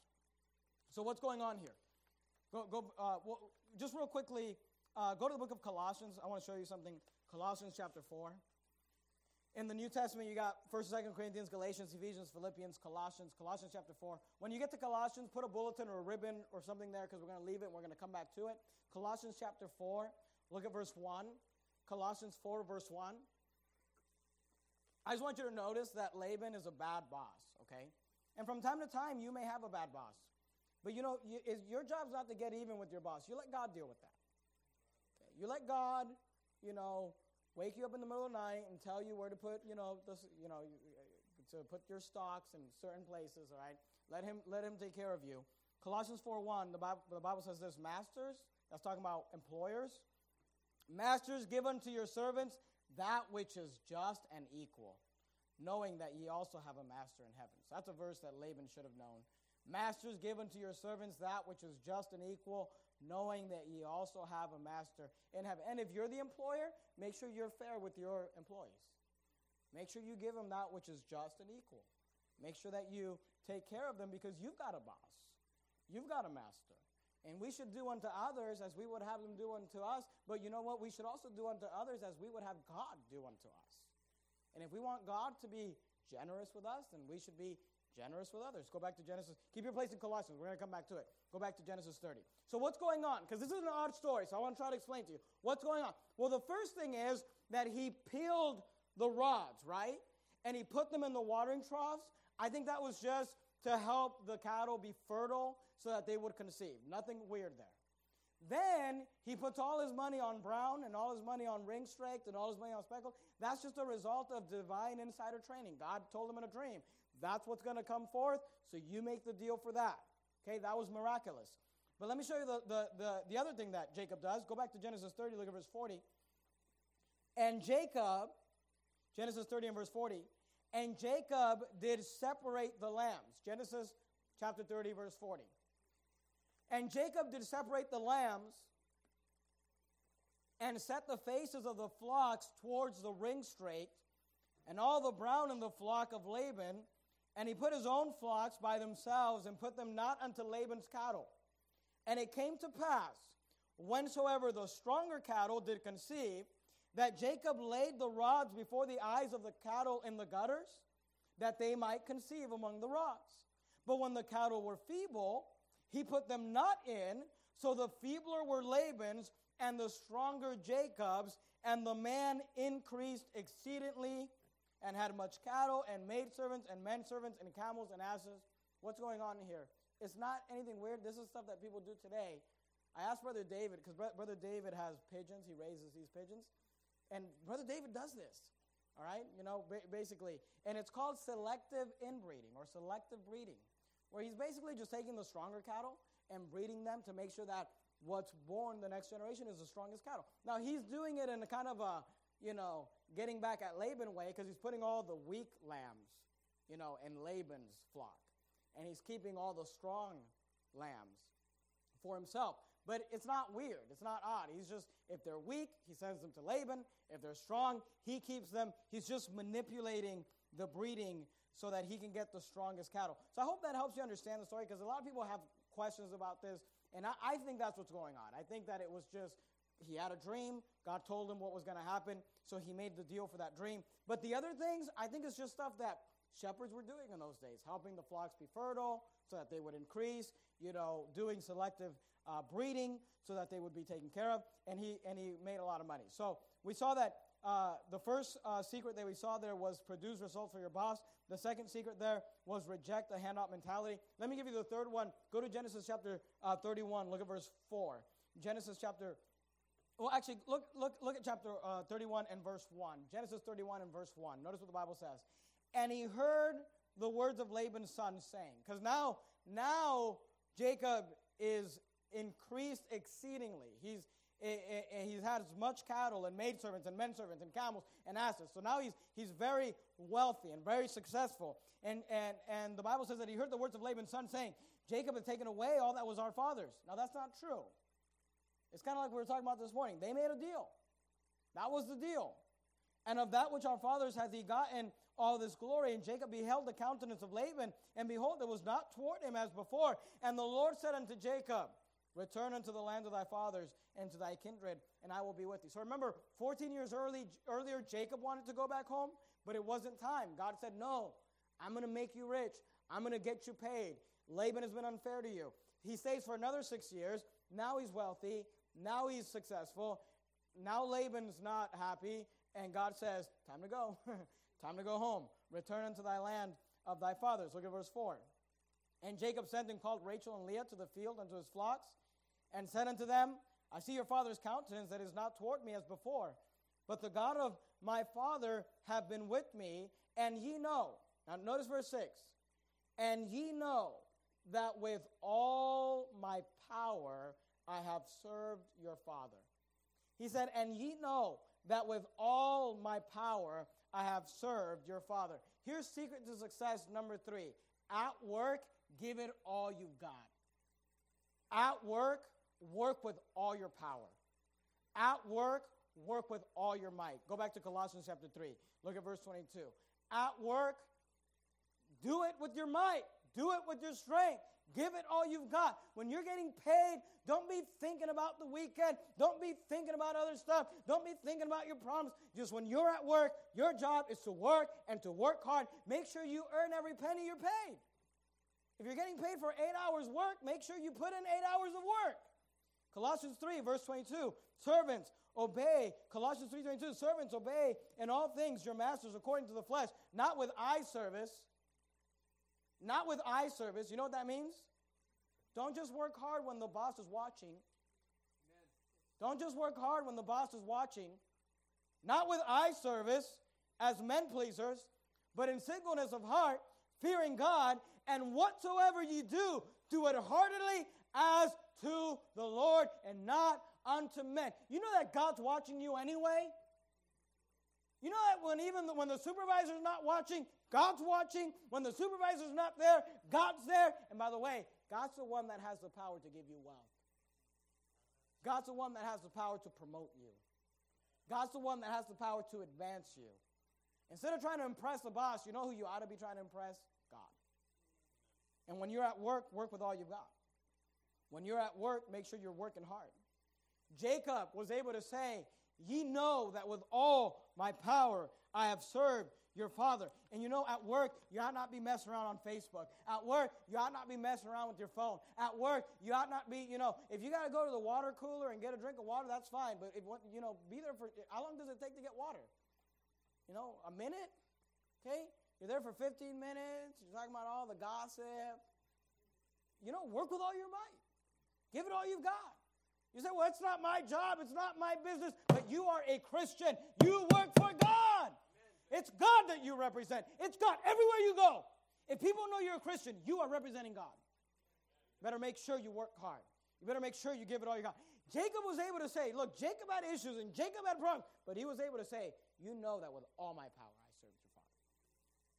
So, what's going on here? Go, go, uh, well, just real quickly, uh, go to the book of Colossians. I want to show you something. Colossians chapter 4. In the New Testament, you got 1st, 2nd Corinthians, Galatians, Ephesians, Philippians, Colossians, Colossians chapter 4. When you get to Colossians, put a bulletin or a ribbon or something there because we're going to leave it and we're going to come back to it. Colossians chapter 4, look at verse 1. Colossians 4, verse 1. I just want you to notice that Laban is a bad boss, okay? And from time to time, you may have a bad boss. But you know, you, your job's not to get even with your boss. You let God deal with that. Okay? You let God, you know, wake you up in the middle of the night and tell you where to put, you know, this, you know, uh, to put your stocks in certain places. All right, let him let him take care of you. Colossians 4:1, the Bible, the Bible says this: Masters, that's talking about employers. Masters, give unto your servants that which is just and equal, knowing that ye also have a master in heaven. So that's a verse that Laban should have known. Masters, give unto your servants that which is just and equal, knowing that ye also have a master in heaven. And if you're the employer, make sure you're fair with your employees. Make sure you give them that which is just and equal. Make sure that you take care of them because you've got a boss. You've got a master. And we should do unto others as we would have them do unto us. But you know what? We should also do unto others as we would have God do unto us. And if we want God to be generous with us, then we should be generous with others. Go back to Genesis. Keep your place in Colossians. We're going to come back to it. Go back to Genesis 30. So, what's going on? Because this is an odd story, so I want to try to explain to you. What's going on? Well, the first thing is that he peeled the rods, right? And he put them in the watering troughs. I think that was just to help the cattle be fertile so that they would conceive. Nothing weird there. Then he puts all his money on brown and all his money on ring straight and all his money on speckled. That's just a result of divine insider training. God told him in a dream that's what's going to come forth, so you make the deal for that. Okay, that was miraculous. But let me show you the, the, the, the other thing that Jacob does. Go back to Genesis 30, look at verse 40. And Jacob, Genesis 30 and verse 40, and Jacob did separate the lambs. Genesis chapter 30, verse 40. And Jacob did separate the lambs and set the faces of the flocks towards the ring straight, and all the brown in the flock of Laban and he put his own flocks by themselves and put them not unto Laban's cattle. And it came to pass, whensoever the stronger cattle did conceive, that Jacob laid the rods before the eyes of the cattle in the gutters, that they might conceive among the rods. But when the cattle were feeble, he put them not in, so the feebler were Laban's, and the stronger Jacob's, and the man increased exceedingly and had much cattle and maidservants and men servants and camels and asses. What's going on here? It's not anything weird. This is stuff that people do today. I asked Brother David, because Brother David has pigeons, he raises these pigeons. And Brother David does this, all right? You know, basically. And it's called selective inbreeding or selective breeding, where he's basically just taking the stronger cattle and breeding them to make sure that what's born the next generation is the strongest cattle. Now, he's doing it in a kind of a, you know, getting back at Laban way because he's putting all the weak lambs, you know, in Laban's flock. And he's keeping all the strong lambs for himself. But it's not weird. It's not odd. He's just, if they're weak, he sends them to Laban. If they're strong, he keeps them. He's just manipulating the breeding so that he can get the strongest cattle. So I hope that helps you understand the story because a lot of people have questions about this. And I, I think that's what's going on. I think that it was just he had a dream. God told him what was going to happen, so he made the deal for that dream. But the other things, I think it's just stuff that shepherds were doing in those days, helping the flocks be fertile so that they would increase, you know, doing selective uh, breeding so that they would be taken care of, and he, and he made a lot of money. So we saw that uh, the first uh, secret that we saw there was produce results for your boss. The second secret there was reject the handout mentality. Let me give you the third one. Go to Genesis chapter uh, 31. Look at verse 4. Genesis chapter well, actually, look, look, look at chapter uh, 31 and verse 1. Genesis 31 and verse 1. Notice what the Bible says. And he heard the words of Laban's son saying, because now, now Jacob is increased exceedingly. He's, Eh, eh, eh, he's had as much cattle and maidservants and men servants and camels and asses. So now he's, he's very wealthy and very successful. And, and, and the Bible says that he heard the words of Laban's son saying, Jacob has taken away all that was our father's. Now that's not true. It's kind of like we were talking about this morning. They made a deal. That was the deal. And of that which our fathers hath he gotten all this glory. And Jacob beheld the countenance of Laban, and behold, it was not toward him as before. And the Lord said unto Jacob, Return unto the land of thy fathers and to thy kindred, and I will be with thee. So remember, 14 years early, earlier, Jacob wanted to go back home, but it wasn't time. God said, No, I'm going to make you rich. I'm going to get you paid. Laban has been unfair to you. He stays for another six years. Now he's wealthy. Now he's successful. Now Laban's not happy, and God says, Time to go. Time to go home. Return unto thy land of thy fathers. Look at verse 4. And Jacob sent and called Rachel and Leah to the field unto his flocks, and said unto them, I see your father's countenance that is not toward me as before, but the God of my father have been with me, and ye know. Now notice verse 6. And ye know that with all my power I have served your father. He said, And ye know that with all my power I have served your father. Here's secret to success number three. At work, give it all you've got. At work, work with all your power. At work, work with all your might. Go back to Colossians chapter 3. Look at verse 22. At work, do it with your might. Do it with your strength. Give it all you've got. When you're getting paid, don't be thinking about the weekend. Don't be thinking about other stuff. Don't be thinking about your problems. Just when you're at work, your job is to work and to work hard. Make sure you earn every penny you're paid. If you're getting paid for eight hours work, make sure you put in eight hours of work. Colossians 3, verse 22. Servants, obey. Colossians 3, 22. Servants, obey in all things your masters according to the flesh, not with eye service not with eye service. You know what that means? Don't just work hard when the boss is watching. Don't just work hard when the boss is watching. Not with eye service as men pleasers, but in singleness of heart, fearing God, and whatsoever ye do, do it heartily as to the Lord and not unto men. You know that God's watching you anyway? You know that when even when the supervisor's not watching, God's watching. When the supervisor's not there, God's there. And by the way, God's the one that has the power to give you wealth. God's the one that has the power to promote you. God's the one that has the power to advance you. Instead of trying to impress the boss, you know who you ought to be trying to impress? God. And when you're at work, work with all you've got. When you're at work, make sure you're working hard. Jacob was able to say, Ye know that with all my power I have served your father. And you know, at work, you ought not be messing around on Facebook. At work, you ought not be messing around with your phone. At work, you ought not be, you know, if you got to go to the water cooler and get a drink of water, that's fine. But if, you know, be there for, how long does it take to get water? You know, a minute? Okay? You're there for 15 minutes. You're talking about all the gossip. You know, work with all your might. Give it all you've got. You say, well, it's not my job, it's not my business, but you are a Christian. You work for God. It's God that you represent. It's God everywhere you go. If people know you're a Christian, you are representing God. You better make sure you work hard. You better make sure you give it all you got. Jacob was able to say, look, Jacob had issues and Jacob had problems, but he was able to say, you know that with all my power I served your father.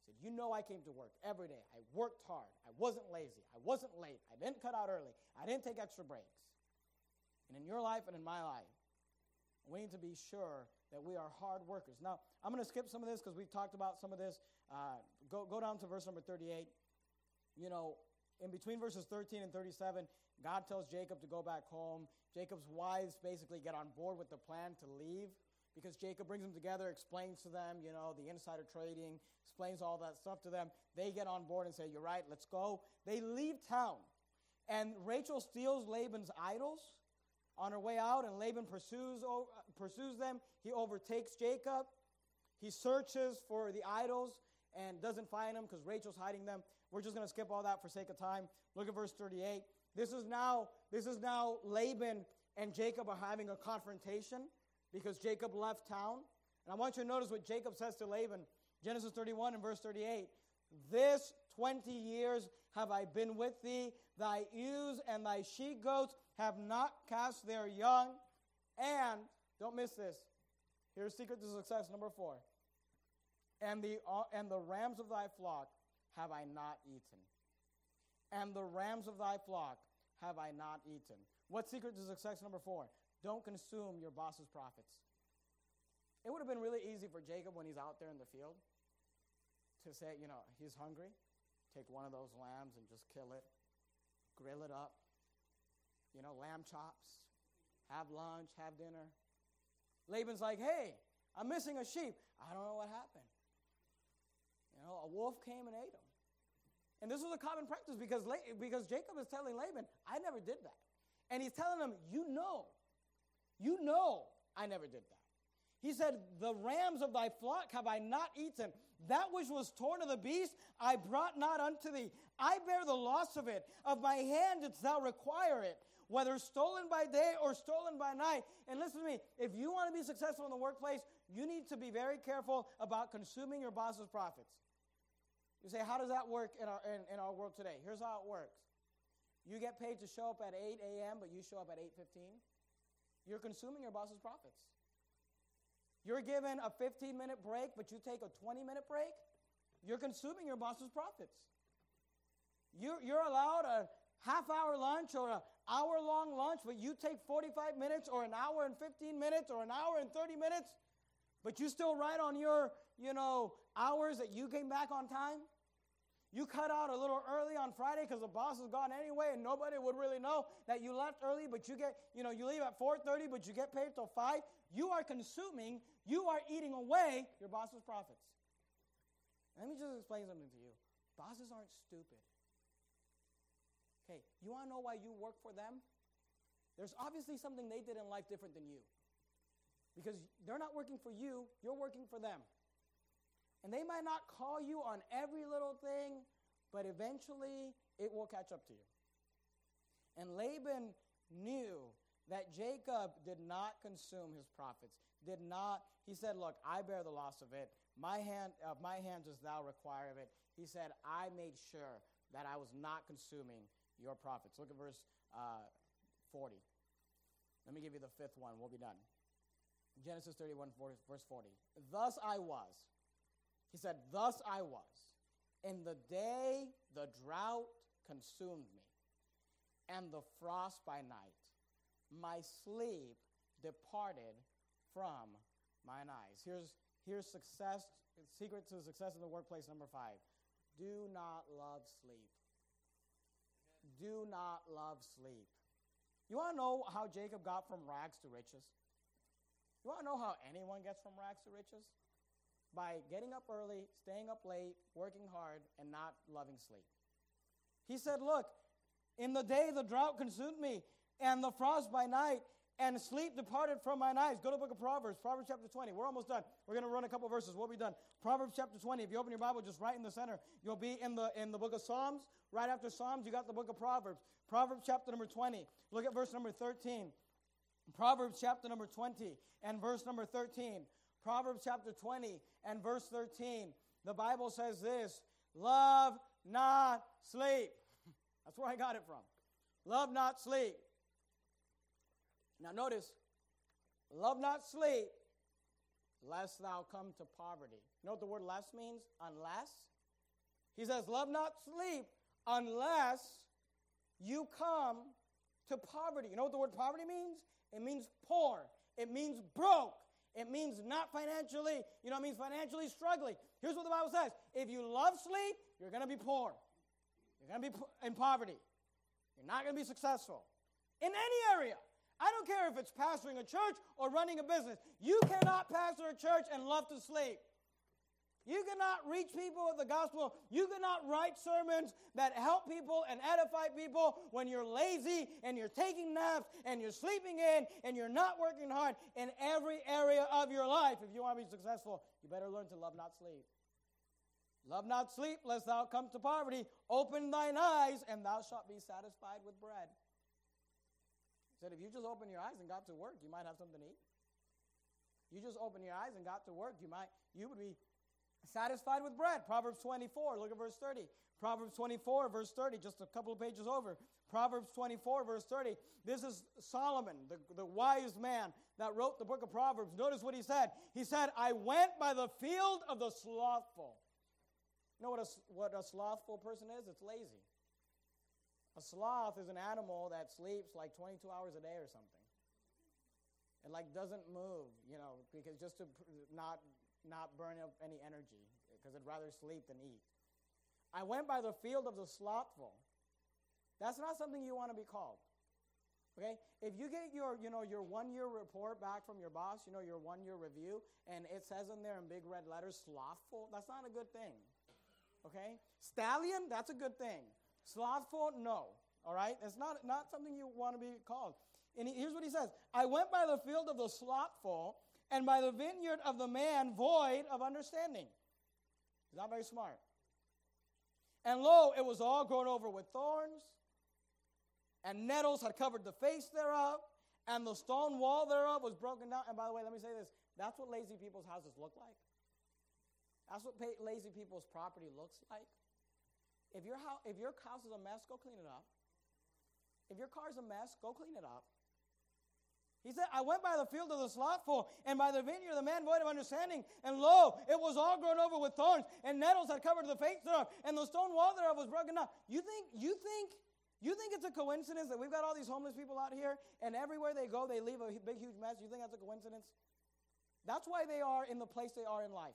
He said, you know I came to work every day. I worked hard. I wasn't lazy. I wasn't late. I didn't cut out early. I didn't take extra breaks. And in your life and in my life, we need to be sure that we are hard workers. Now, I'm going to skip some of this because we've talked about some of this. Uh, go, go down to verse number 38. You know, in between verses 13 and 37, God tells Jacob to go back home. Jacob's wives basically get on board with the plan to leave because Jacob brings them together, explains to them, you know, the insider trading, explains all that stuff to them. They get on board and say, You're right, let's go. They leave town. And Rachel steals Laban's idols on her way out, and Laban pursues, pursues them. He overtakes Jacob. He searches for the idols and doesn't find them because Rachel's hiding them. We're just going to skip all that for sake of time. Look at verse 38. This is now this is now Laban and Jacob are having a confrontation because Jacob left town. And I want you to notice what Jacob says to Laban, Genesis 31 and verse 38. This 20 years have I been with thee. Thy ewes and thy she goats have not cast their young. And, don't miss this, here's secret to success number four. And the, uh, and the rams of thy flock have I not eaten. And the rams of thy flock have I not eaten. What secret to success number four? Don't consume your boss's profits. It would have been really easy for Jacob when he's out there in the field to say, you know, he's hungry, take one of those lambs and just kill it, grill it up, you know, lamb chops, have lunch, have dinner. Laban's like, hey, I'm missing a sheep. I don't know what happened. You know, a wolf came and ate him. And this was a common practice because, because Jacob is telling Laban, I never did that. And he's telling him, You know, you know I never did that. He said, The rams of thy flock have I not eaten. That which was torn of the beast I brought not unto thee. I bear the loss of it. Of my hand didst thou require it, whether stolen by day or stolen by night. And listen to me if you want to be successful in the workplace, you need to be very careful about consuming your boss's profits. You say, how does that work in our, in, in our world today? Here's how it works. You get paid to show up at 8 a.m., but you show up at 8.15. You're consuming your boss's profits. You're given a 15 minute break, but you take a 20 minute break. You're consuming your boss's profits. You, you're allowed a half hour lunch or an hour long lunch, but you take 45 minutes or an hour and 15 minutes or an hour and 30 minutes, but you still write on your, you know, hours that you came back on time. You cut out a little early on Friday because the boss is gone anyway, and nobody would really know that you left early, but you get, you know, you leave at 4:30, but you get paid till 5. You are consuming, you are eating away your boss's profits. Let me just explain something to you. Bosses aren't stupid. You want to know why you work for them? There's obviously something they did in life different than you. Because they're not working for you, you're working for them. And they might not call you on every little thing, but eventually it will catch up to you. And Laban knew that Jacob did not consume his profits, did not, he said, Look, I bear the loss of it. My hand, of my hands does thou require of it. He said, I made sure that I was not consuming your profits. Look at verse uh, 40. Let me give you the fifth one. We'll be done. Genesis 31, 40, verse 40. Thus I was he said, Thus I was. In the day the drought consumed me, and the frost by night. My sleep departed from mine eyes. Here's, here's success, secret to success in the workplace number five. Do not love sleep. Do not love sleep. You want to know how Jacob got from rags to riches? You want to know how anyone gets from rags to riches? by getting up early, staying up late, working hard, and not loving sleep. He said, Look, in the day the drought consumed me, and the frost by night, and sleep departed from mine eyes. Go to the book of Proverbs, Proverbs chapter 20. We're almost done. We're going to run a couple verses. What We'll be done. Proverbs chapter 20. If you open your Bible just right in the center, you'll be in the in the book of Psalms. Right after Psalms, you got the book of Proverbs. Proverbs chapter number 20. Look at verse number 13. Proverbs chapter number 20 and verse number 13. Proverbs chapter 20 and verse 13. The Bible says this Love not sleep. That's where I got it from. Love not sleep. Now notice, love not sleep, lest thou come to poverty. You know what the word less means? Unless. He says, Love not sleep unless you come to poverty. You know what the word poverty means? It means poor, it means broke, it means not financially, you know, it means financially struggling. Here's what the Bible says if you love sleep, you're going to be poor. You're going to be in poverty. You're not going to be successful in any area. I don't care if it's pastoring a church or running a business. You cannot pastor a church and love to sleep. You cannot reach people with the gospel. You cannot write sermons that help people and edify people when you're lazy and you're taking naps and you're sleeping in and you're not working hard in every area of your life. If you want to be successful, you better learn to love, not sleep. Love not sleep, lest thou come to poverty. Open thine eyes, and thou shalt be satisfied with bread. Said, if you just open your eyes and got to work, you might have something to eat. You just open your eyes and got to work, you might you would be satisfied with bread. Proverbs 24, look at verse 30. Proverbs 24, verse 30, just a couple of pages over. Proverbs 24, verse 30. This is Solomon, the, the wise man that wrote the book of Proverbs. Notice what he said. He said, I went by the field of the slothful. You know what a, what a slothful person is? It's lazy. A sloth is an animal that sleeps like 22 hours a day or something. It like doesn't move, you know, because just to not not burn up any energy because it'd rather sleep than eat. I went by the field of the slothful. That's not something you want to be called. Okay? If you get your, you know, your one-year report back from your boss, you know, your one-year review, and it says in there in big red letters, slothful, that's not a good thing. Okay? Stallion, that's a good thing. Slothful, no. All right? It's not, not something you want to be called. And he, here's what he says I went by the field of the slothful and by the vineyard of the man void of understanding. He's not very smart. And lo, it was all grown over with thorns, and nettles had covered the face thereof, and the stone wall thereof was broken down. And by the way, let me say this that's what lazy people's houses look like. That's what lazy people's property looks like. If your, house, if your house is a mess, go clean it up. If your car is a mess, go clean it up. He said, I went by the field of the slothful and by the vineyard of the man void of understanding, and lo, it was all grown over with thorns, and nettles had covered the face thereof, and the stone wall thereof was broken down. You think, you think, you think it's a coincidence that we've got all these homeless people out here, and everywhere they go, they leave a big, huge mess? You think that's a coincidence? That's why they are in the place they are in life.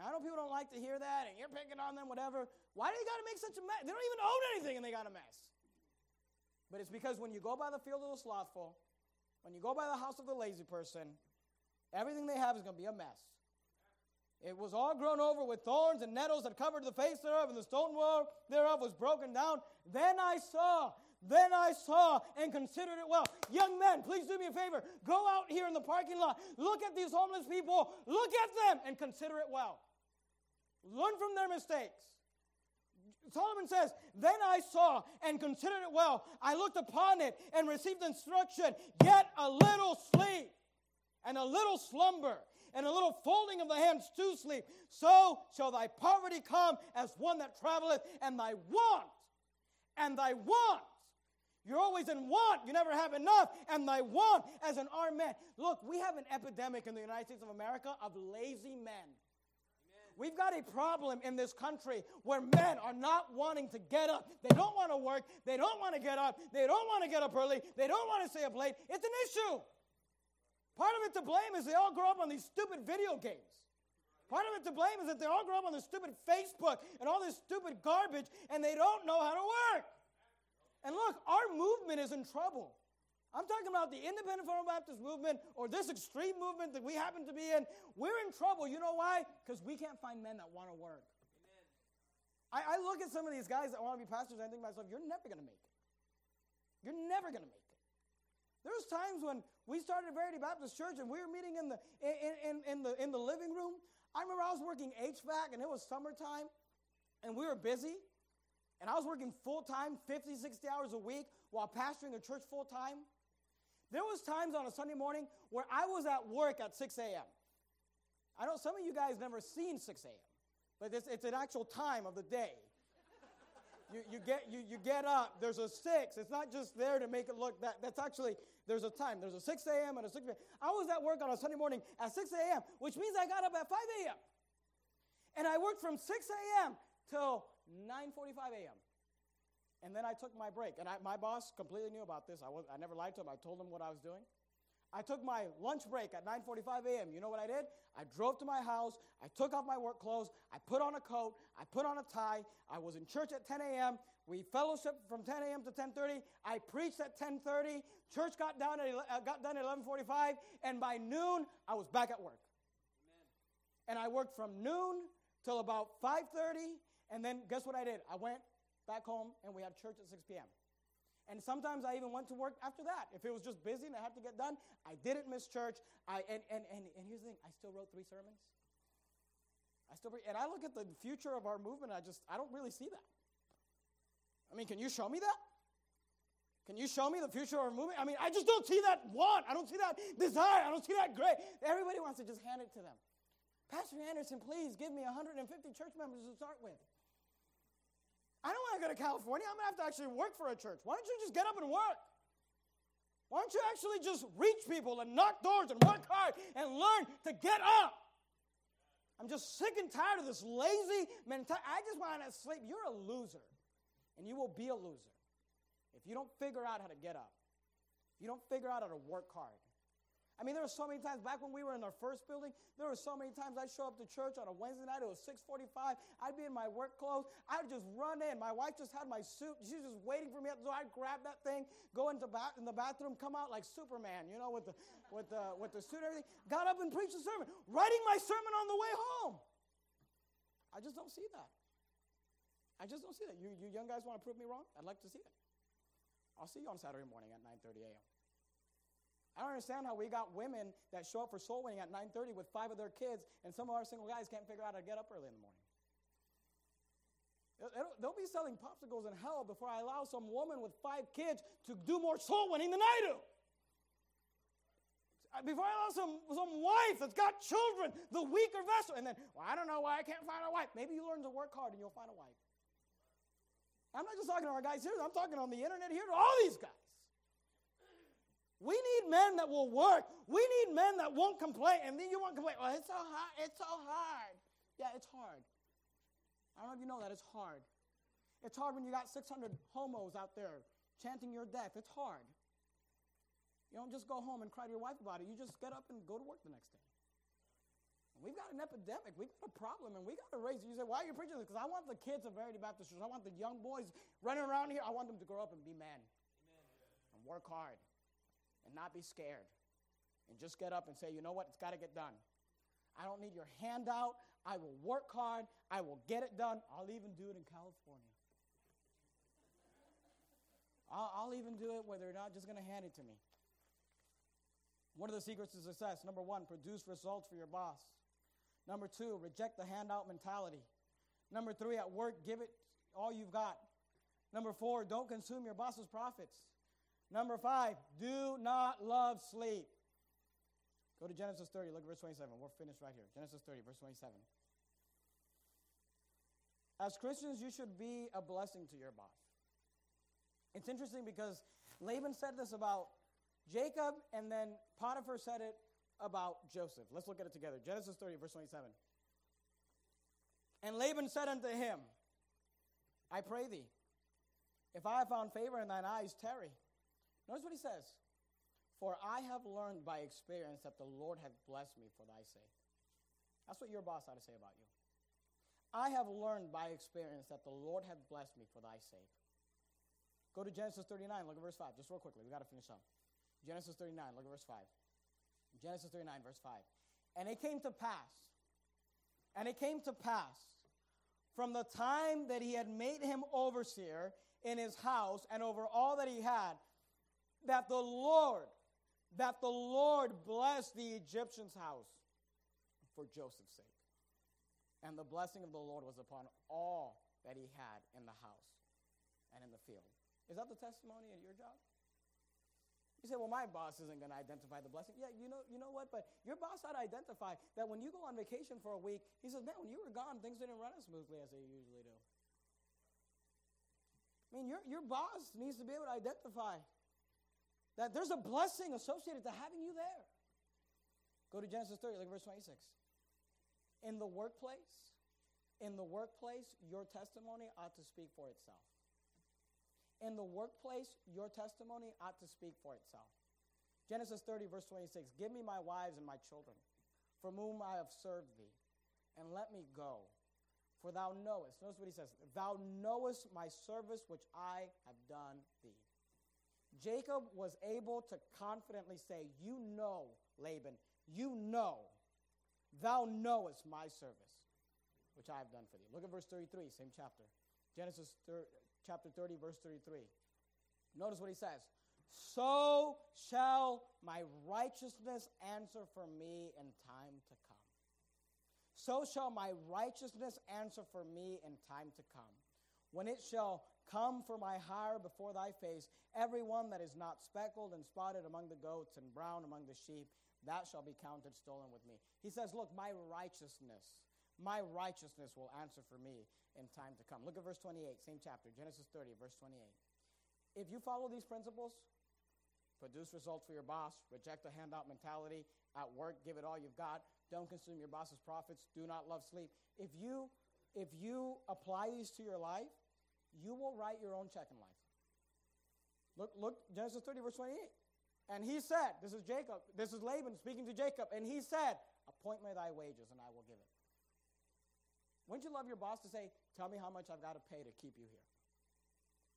And I know people don't like to hear that, and you're picking on them, whatever. Why do they got to make such a mess? They don't even own anything, and they got a mess. But it's because when you go by the field of the slothful, when you go by the house of the lazy person, everything they have is going to be a mess. It was all grown over with thorns and nettles that covered the face thereof, and the stone wall thereof was broken down. Then I saw, then I saw and considered it well. Young men, please do me a favor. Go out here in the parking lot. Look at these homeless people. Look at them and consider it well. Learn from their mistakes. Solomon says, Then I saw and considered it well. I looked upon it and received instruction. Yet a little sleep and a little slumber and a little folding of the hands to sleep. So shall thy poverty come as one that traveleth, and thy want, and thy want. You're always in want. You never have enough. And thy want as an armed man. Look, we have an epidemic in the United States of America of lazy men. We've got a problem in this country where men are not wanting to get up. They don't want to work. They don't want to get up. They don't want to get up early. They don't want to stay up late. It's an issue. Part of it to blame is they all grow up on these stupid video games. Part of it to blame is that they all grow up on this stupid Facebook and all this stupid garbage and they don't know how to work. And look, our movement is in trouble. I'm talking about the independent Fundamental Baptist movement or this extreme movement that we happen to be in. We're in trouble. You know why? Because we can't find men that want to work. I, I, look at some of these guys that want to be pastors and I think to myself, you're never going to make it. You're never going to make it. There was times when we started Verity Baptist Church and we were meeting in the, in, in, in, the, in the living room. I remember I was working HVAC and it was summertime and we were busy. And I was working full time, 50, 60 hours a week while pastoring a church full time. There was times on a Sunday morning where I was at work at 6 a.m. I know some of you guys never seen 6 a.m., but it's, it's an actual time of the day. You, you, get, you, you get up, there's a 6. It's not just there to make it look that. That's actually, there's a time. There's a 6 a.m. and a 6 p.m. I was at work on a Sunday morning at 6 a.m., which means I got up at 5 a.m. And I worked from 6 a.m. till 9.45 a.m. And then I took my break. And I, my boss completely knew about this. I, was, I never lied to him. I told him what I was doing. I took my lunch break at 9:45 a.m. You know what I did? I drove to my house. I took off my work clothes. I put on a coat. I put on a tie. I was in church at 10 a.m. We fellowshiped from 10 a.m. to 10:30. I preached at 10:30. Church got down at uh, got done at 11:45, and by noon I was back at work. and I worked from noon till about 5:30, and then guess what I did? I went back home and we had church at 6 p.m. And sometimes I even went to work after that. If it was just busy and I had to get done, I didn't miss church. I, and, and, and, and here's the thing I still wrote three sermons. I still, and I look at the future of our movement, I just, I don't really see that. I mean, can you show me that? Can you show me the future of our movement? I mean, I just don't see that want. I don't see that desire. I don't see that great. Everybody wants to just hand it to them. Pastor Anderson, please give me 150 church members to start with. I don't want to go to California. I'm going to have to actually work for a church. Why don't you just get up and work? Why don't you actually just reach people and knock doors and work hard and learn to get up? I'm just sick and tired of this lazy mentality. I just want to sleep. You're a loser, and you will be a loser if you don't figure out how to get up. If you don't figure out how to work hard. I mean, there were so many times back when we were in our first building, there were so many times I'd show up to church on a Wednesday night. It was 6:45. I'd be in my work clothes. I'd just run in. My wife just had my suit. She was just waiting for me So I'd grab that thing, go into ba- in the bathroom, come out like Superman, you know, with the with the with the suit and everything. Got up and preached a sermon, writing my sermon on the way home. I just don't see that. I just don't see that. You, you young guys want to prove me wrong? I'd like to see it. I'll see you on Saturday morning at 9:30 a.m. I don't understand how we got women that show up for soul winning at 9:30 with five of their kids, and some of our single guys can't figure out how to get up early in the morning. They'll be selling popsicles in hell before I allow some woman with five kids to do more soul winning than I do. Before I allow some, some wife that's got children, the weaker vessel, and then, well, I don't know why I can't find a wife. Maybe you learn to work hard and you'll find a wife. I'm not just talking to our guys here, I'm talking on the internet here to all these guys. We need men that will work. We need men that won't complain. And then you won't complain. Well, it's so hard. It's so hard. Yeah, it's hard. I don't know if you know that. It's hard. It's hard when you got 600 homos out there chanting your death. It's hard. You don't just go home and cry to your wife about it. You just get up and go to work the next day. We've got an epidemic. We've got a problem, and we got to raise it. You say, why are you preaching this? Because I want the kids of Verity Baptist Church. I want the young boys running around here. I want them to grow up and be men Amen. and work hard and not be scared and just get up and say, you know what, it's got to get done. I don't need your handout. I will work hard. I will get it done. I'll even do it in California. I'll, I'll even do it where they're not just going to hand it to me. What are the secrets to success? Number one, produce results for your boss. Number two, reject the handout mentality. Number three, at work, give it all you've got. Number four, don't consume your boss's profits. Number five, do not love sleep. Go to Genesis 30, look at verse 27. We're finished right here. Genesis 30, verse 27. As Christians, you should be a blessing to your boss. It's interesting because Laban said this about Jacob, and then Potiphar said it about Joseph. Let's look at it together. Genesis 30, verse 27. And Laban said unto him, I pray thee, if I have found favor in thine eyes, tarry. Notice what he says. For I have learned by experience that the Lord hath blessed me for thy sake. That's what your boss ought to say about you. I have learned by experience that the Lord hath blessed me for thy sake. Go to Genesis 39, look at verse 5, just real quickly. we got to finish up. Genesis 39, look at verse 5. Genesis 39, verse 5. And it came to pass, and it came to pass from the time that he had made him overseer in his house and over all that he had, that the Lord, that the Lord blessed the Egyptian's house for Joseph's sake. And the blessing of the Lord was upon all that he had in the house and in the field. Is that the testimony at your job? You say, well, my boss isn't going to identify the blessing. Yeah, you know, you know what? But your boss ought to identify that when you go on vacation for a week, he says, man, when you were gone, things didn't run as smoothly as they usually do. I mean, your, your boss needs to be able to identify that there's a blessing associated to having you there. Go to Genesis 30, look at verse 26. In the workplace, in the workplace, your testimony ought to speak for itself. In the workplace, your testimony ought to speak for itself. Genesis 30, verse 26 Give me my wives and my children, from whom I have served thee, and let me go. For thou knowest, notice what he says, thou knowest my service which I have done thee. Jacob was able to confidently say, You know, Laban, you know Thou knowest my service, which I have done for thee. Look at verse 33, same chapter. Genesis thir- chapter 30, verse 33. Notice what he says. So shall my righteousness answer for me in time to come. So shall my righteousness answer for me in time to come. When it shall come for my hire before thy face, every one that is not speckled and spotted among the goats and brown among the sheep, that shall be counted stolen with me. He says, Look, my righteousness, my righteousness will answer for me in time to come. Look at verse 28, same chapter, Genesis 30, verse 28. If you follow these principles, produce results for your boss, reject the handout mentality, at work, give it all you've got, don't consume your boss's profits, do not love sleep. If you if you apply these to your life, you will write your own check in life. Look, look, Genesis 30, verse 28. And he said, This is Jacob, this is Laban speaking to Jacob, and he said, Appoint me thy wages, and I will give it. Wouldn't you love your boss to say, Tell me how much I've got to pay to keep you here?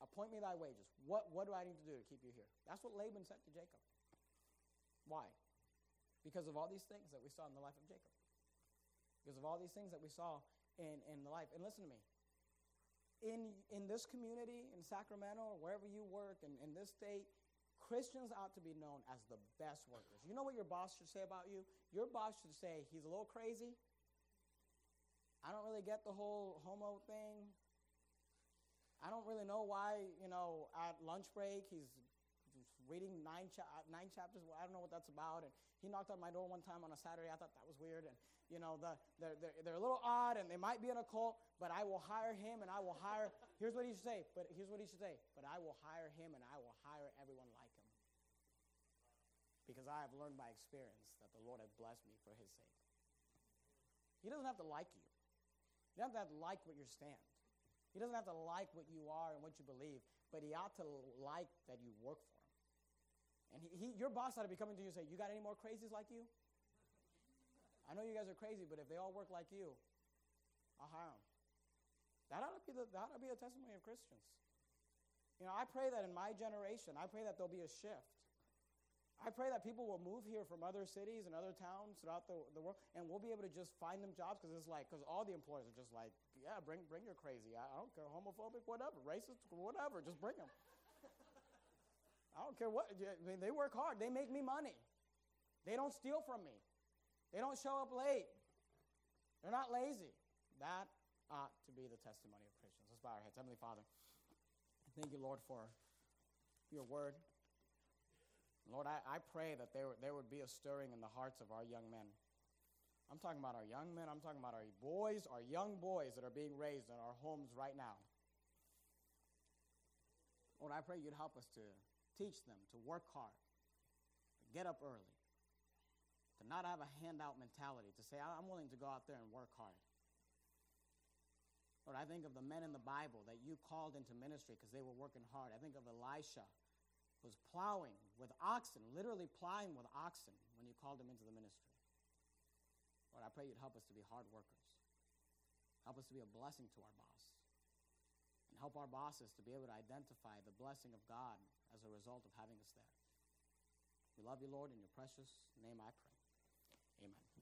Appoint me thy wages. What, what do I need to do to keep you here? That's what Laban said to Jacob. Why? Because of all these things that we saw in the life of Jacob. Because of all these things that we saw in, in the life. And listen to me. In, in this community, in Sacramento, or wherever you work, in, in this state, Christians ought to be known as the best workers. You know what your boss should say about you? Your boss should say, he's a little crazy. I don't really get the whole homo thing. I don't really know why, you know, at lunch break he's reading nine, cha- nine chapters. I don't know what that's about. And he knocked on my door one time on a Saturday. I thought that was weird. And, you know, the, they're, they're, they're a little odd and they might be in a cult, but I will hire him and I will hire. Here's what he should say. But here's what he should say. But I will hire him and I will hire everyone like him. Because I have learned by experience that the Lord has blessed me for his sake. He doesn't have to like you. He doesn't have to like what you stand. He doesn't have to like what you are and what you believe, but he ought to like that you work for him. And he, he, your boss ought to be coming to you and say, You got any more crazies like you? I know you guys are crazy, but if they all work like you, I'll hire them. That ought to be, the, that ought to be a testimony of Christians. You know, I pray that in my generation, I pray that there'll be a shift. I pray that people will move here from other cities and other towns throughout the, the world, and we'll be able to just find them jobs because it's like, because all the employers are just like, yeah, bring, bring your crazy. I, I don't care, homophobic, whatever, racist, whatever, just bring them. I don't care what, I mean, they work hard. They make me money. They don't steal from me. They don't show up late. They're not lazy. That ought to be the testimony of Christians. Let's bow our heads. Heavenly Father, thank you, Lord, for your word. Lord, I, I pray that there, there would be a stirring in the hearts of our young men. I'm talking about our young men. I'm talking about our boys, our young boys that are being raised in our homes right now. Lord, I pray you'd help us to teach them to work hard, to get up early, to not have a handout mentality, to say, I'm willing to go out there and work hard. Lord, I think of the men in the Bible that you called into ministry because they were working hard. I think of Elisha who was plowing with oxen, literally plowing with oxen when you called him into the ministry. Lord, I pray you'd help us to be hard workers. Help us to be a blessing to our boss. And help our bosses to be able to identify the blessing of God as a result of having us there. We love you, Lord. In your precious name I pray. Amen.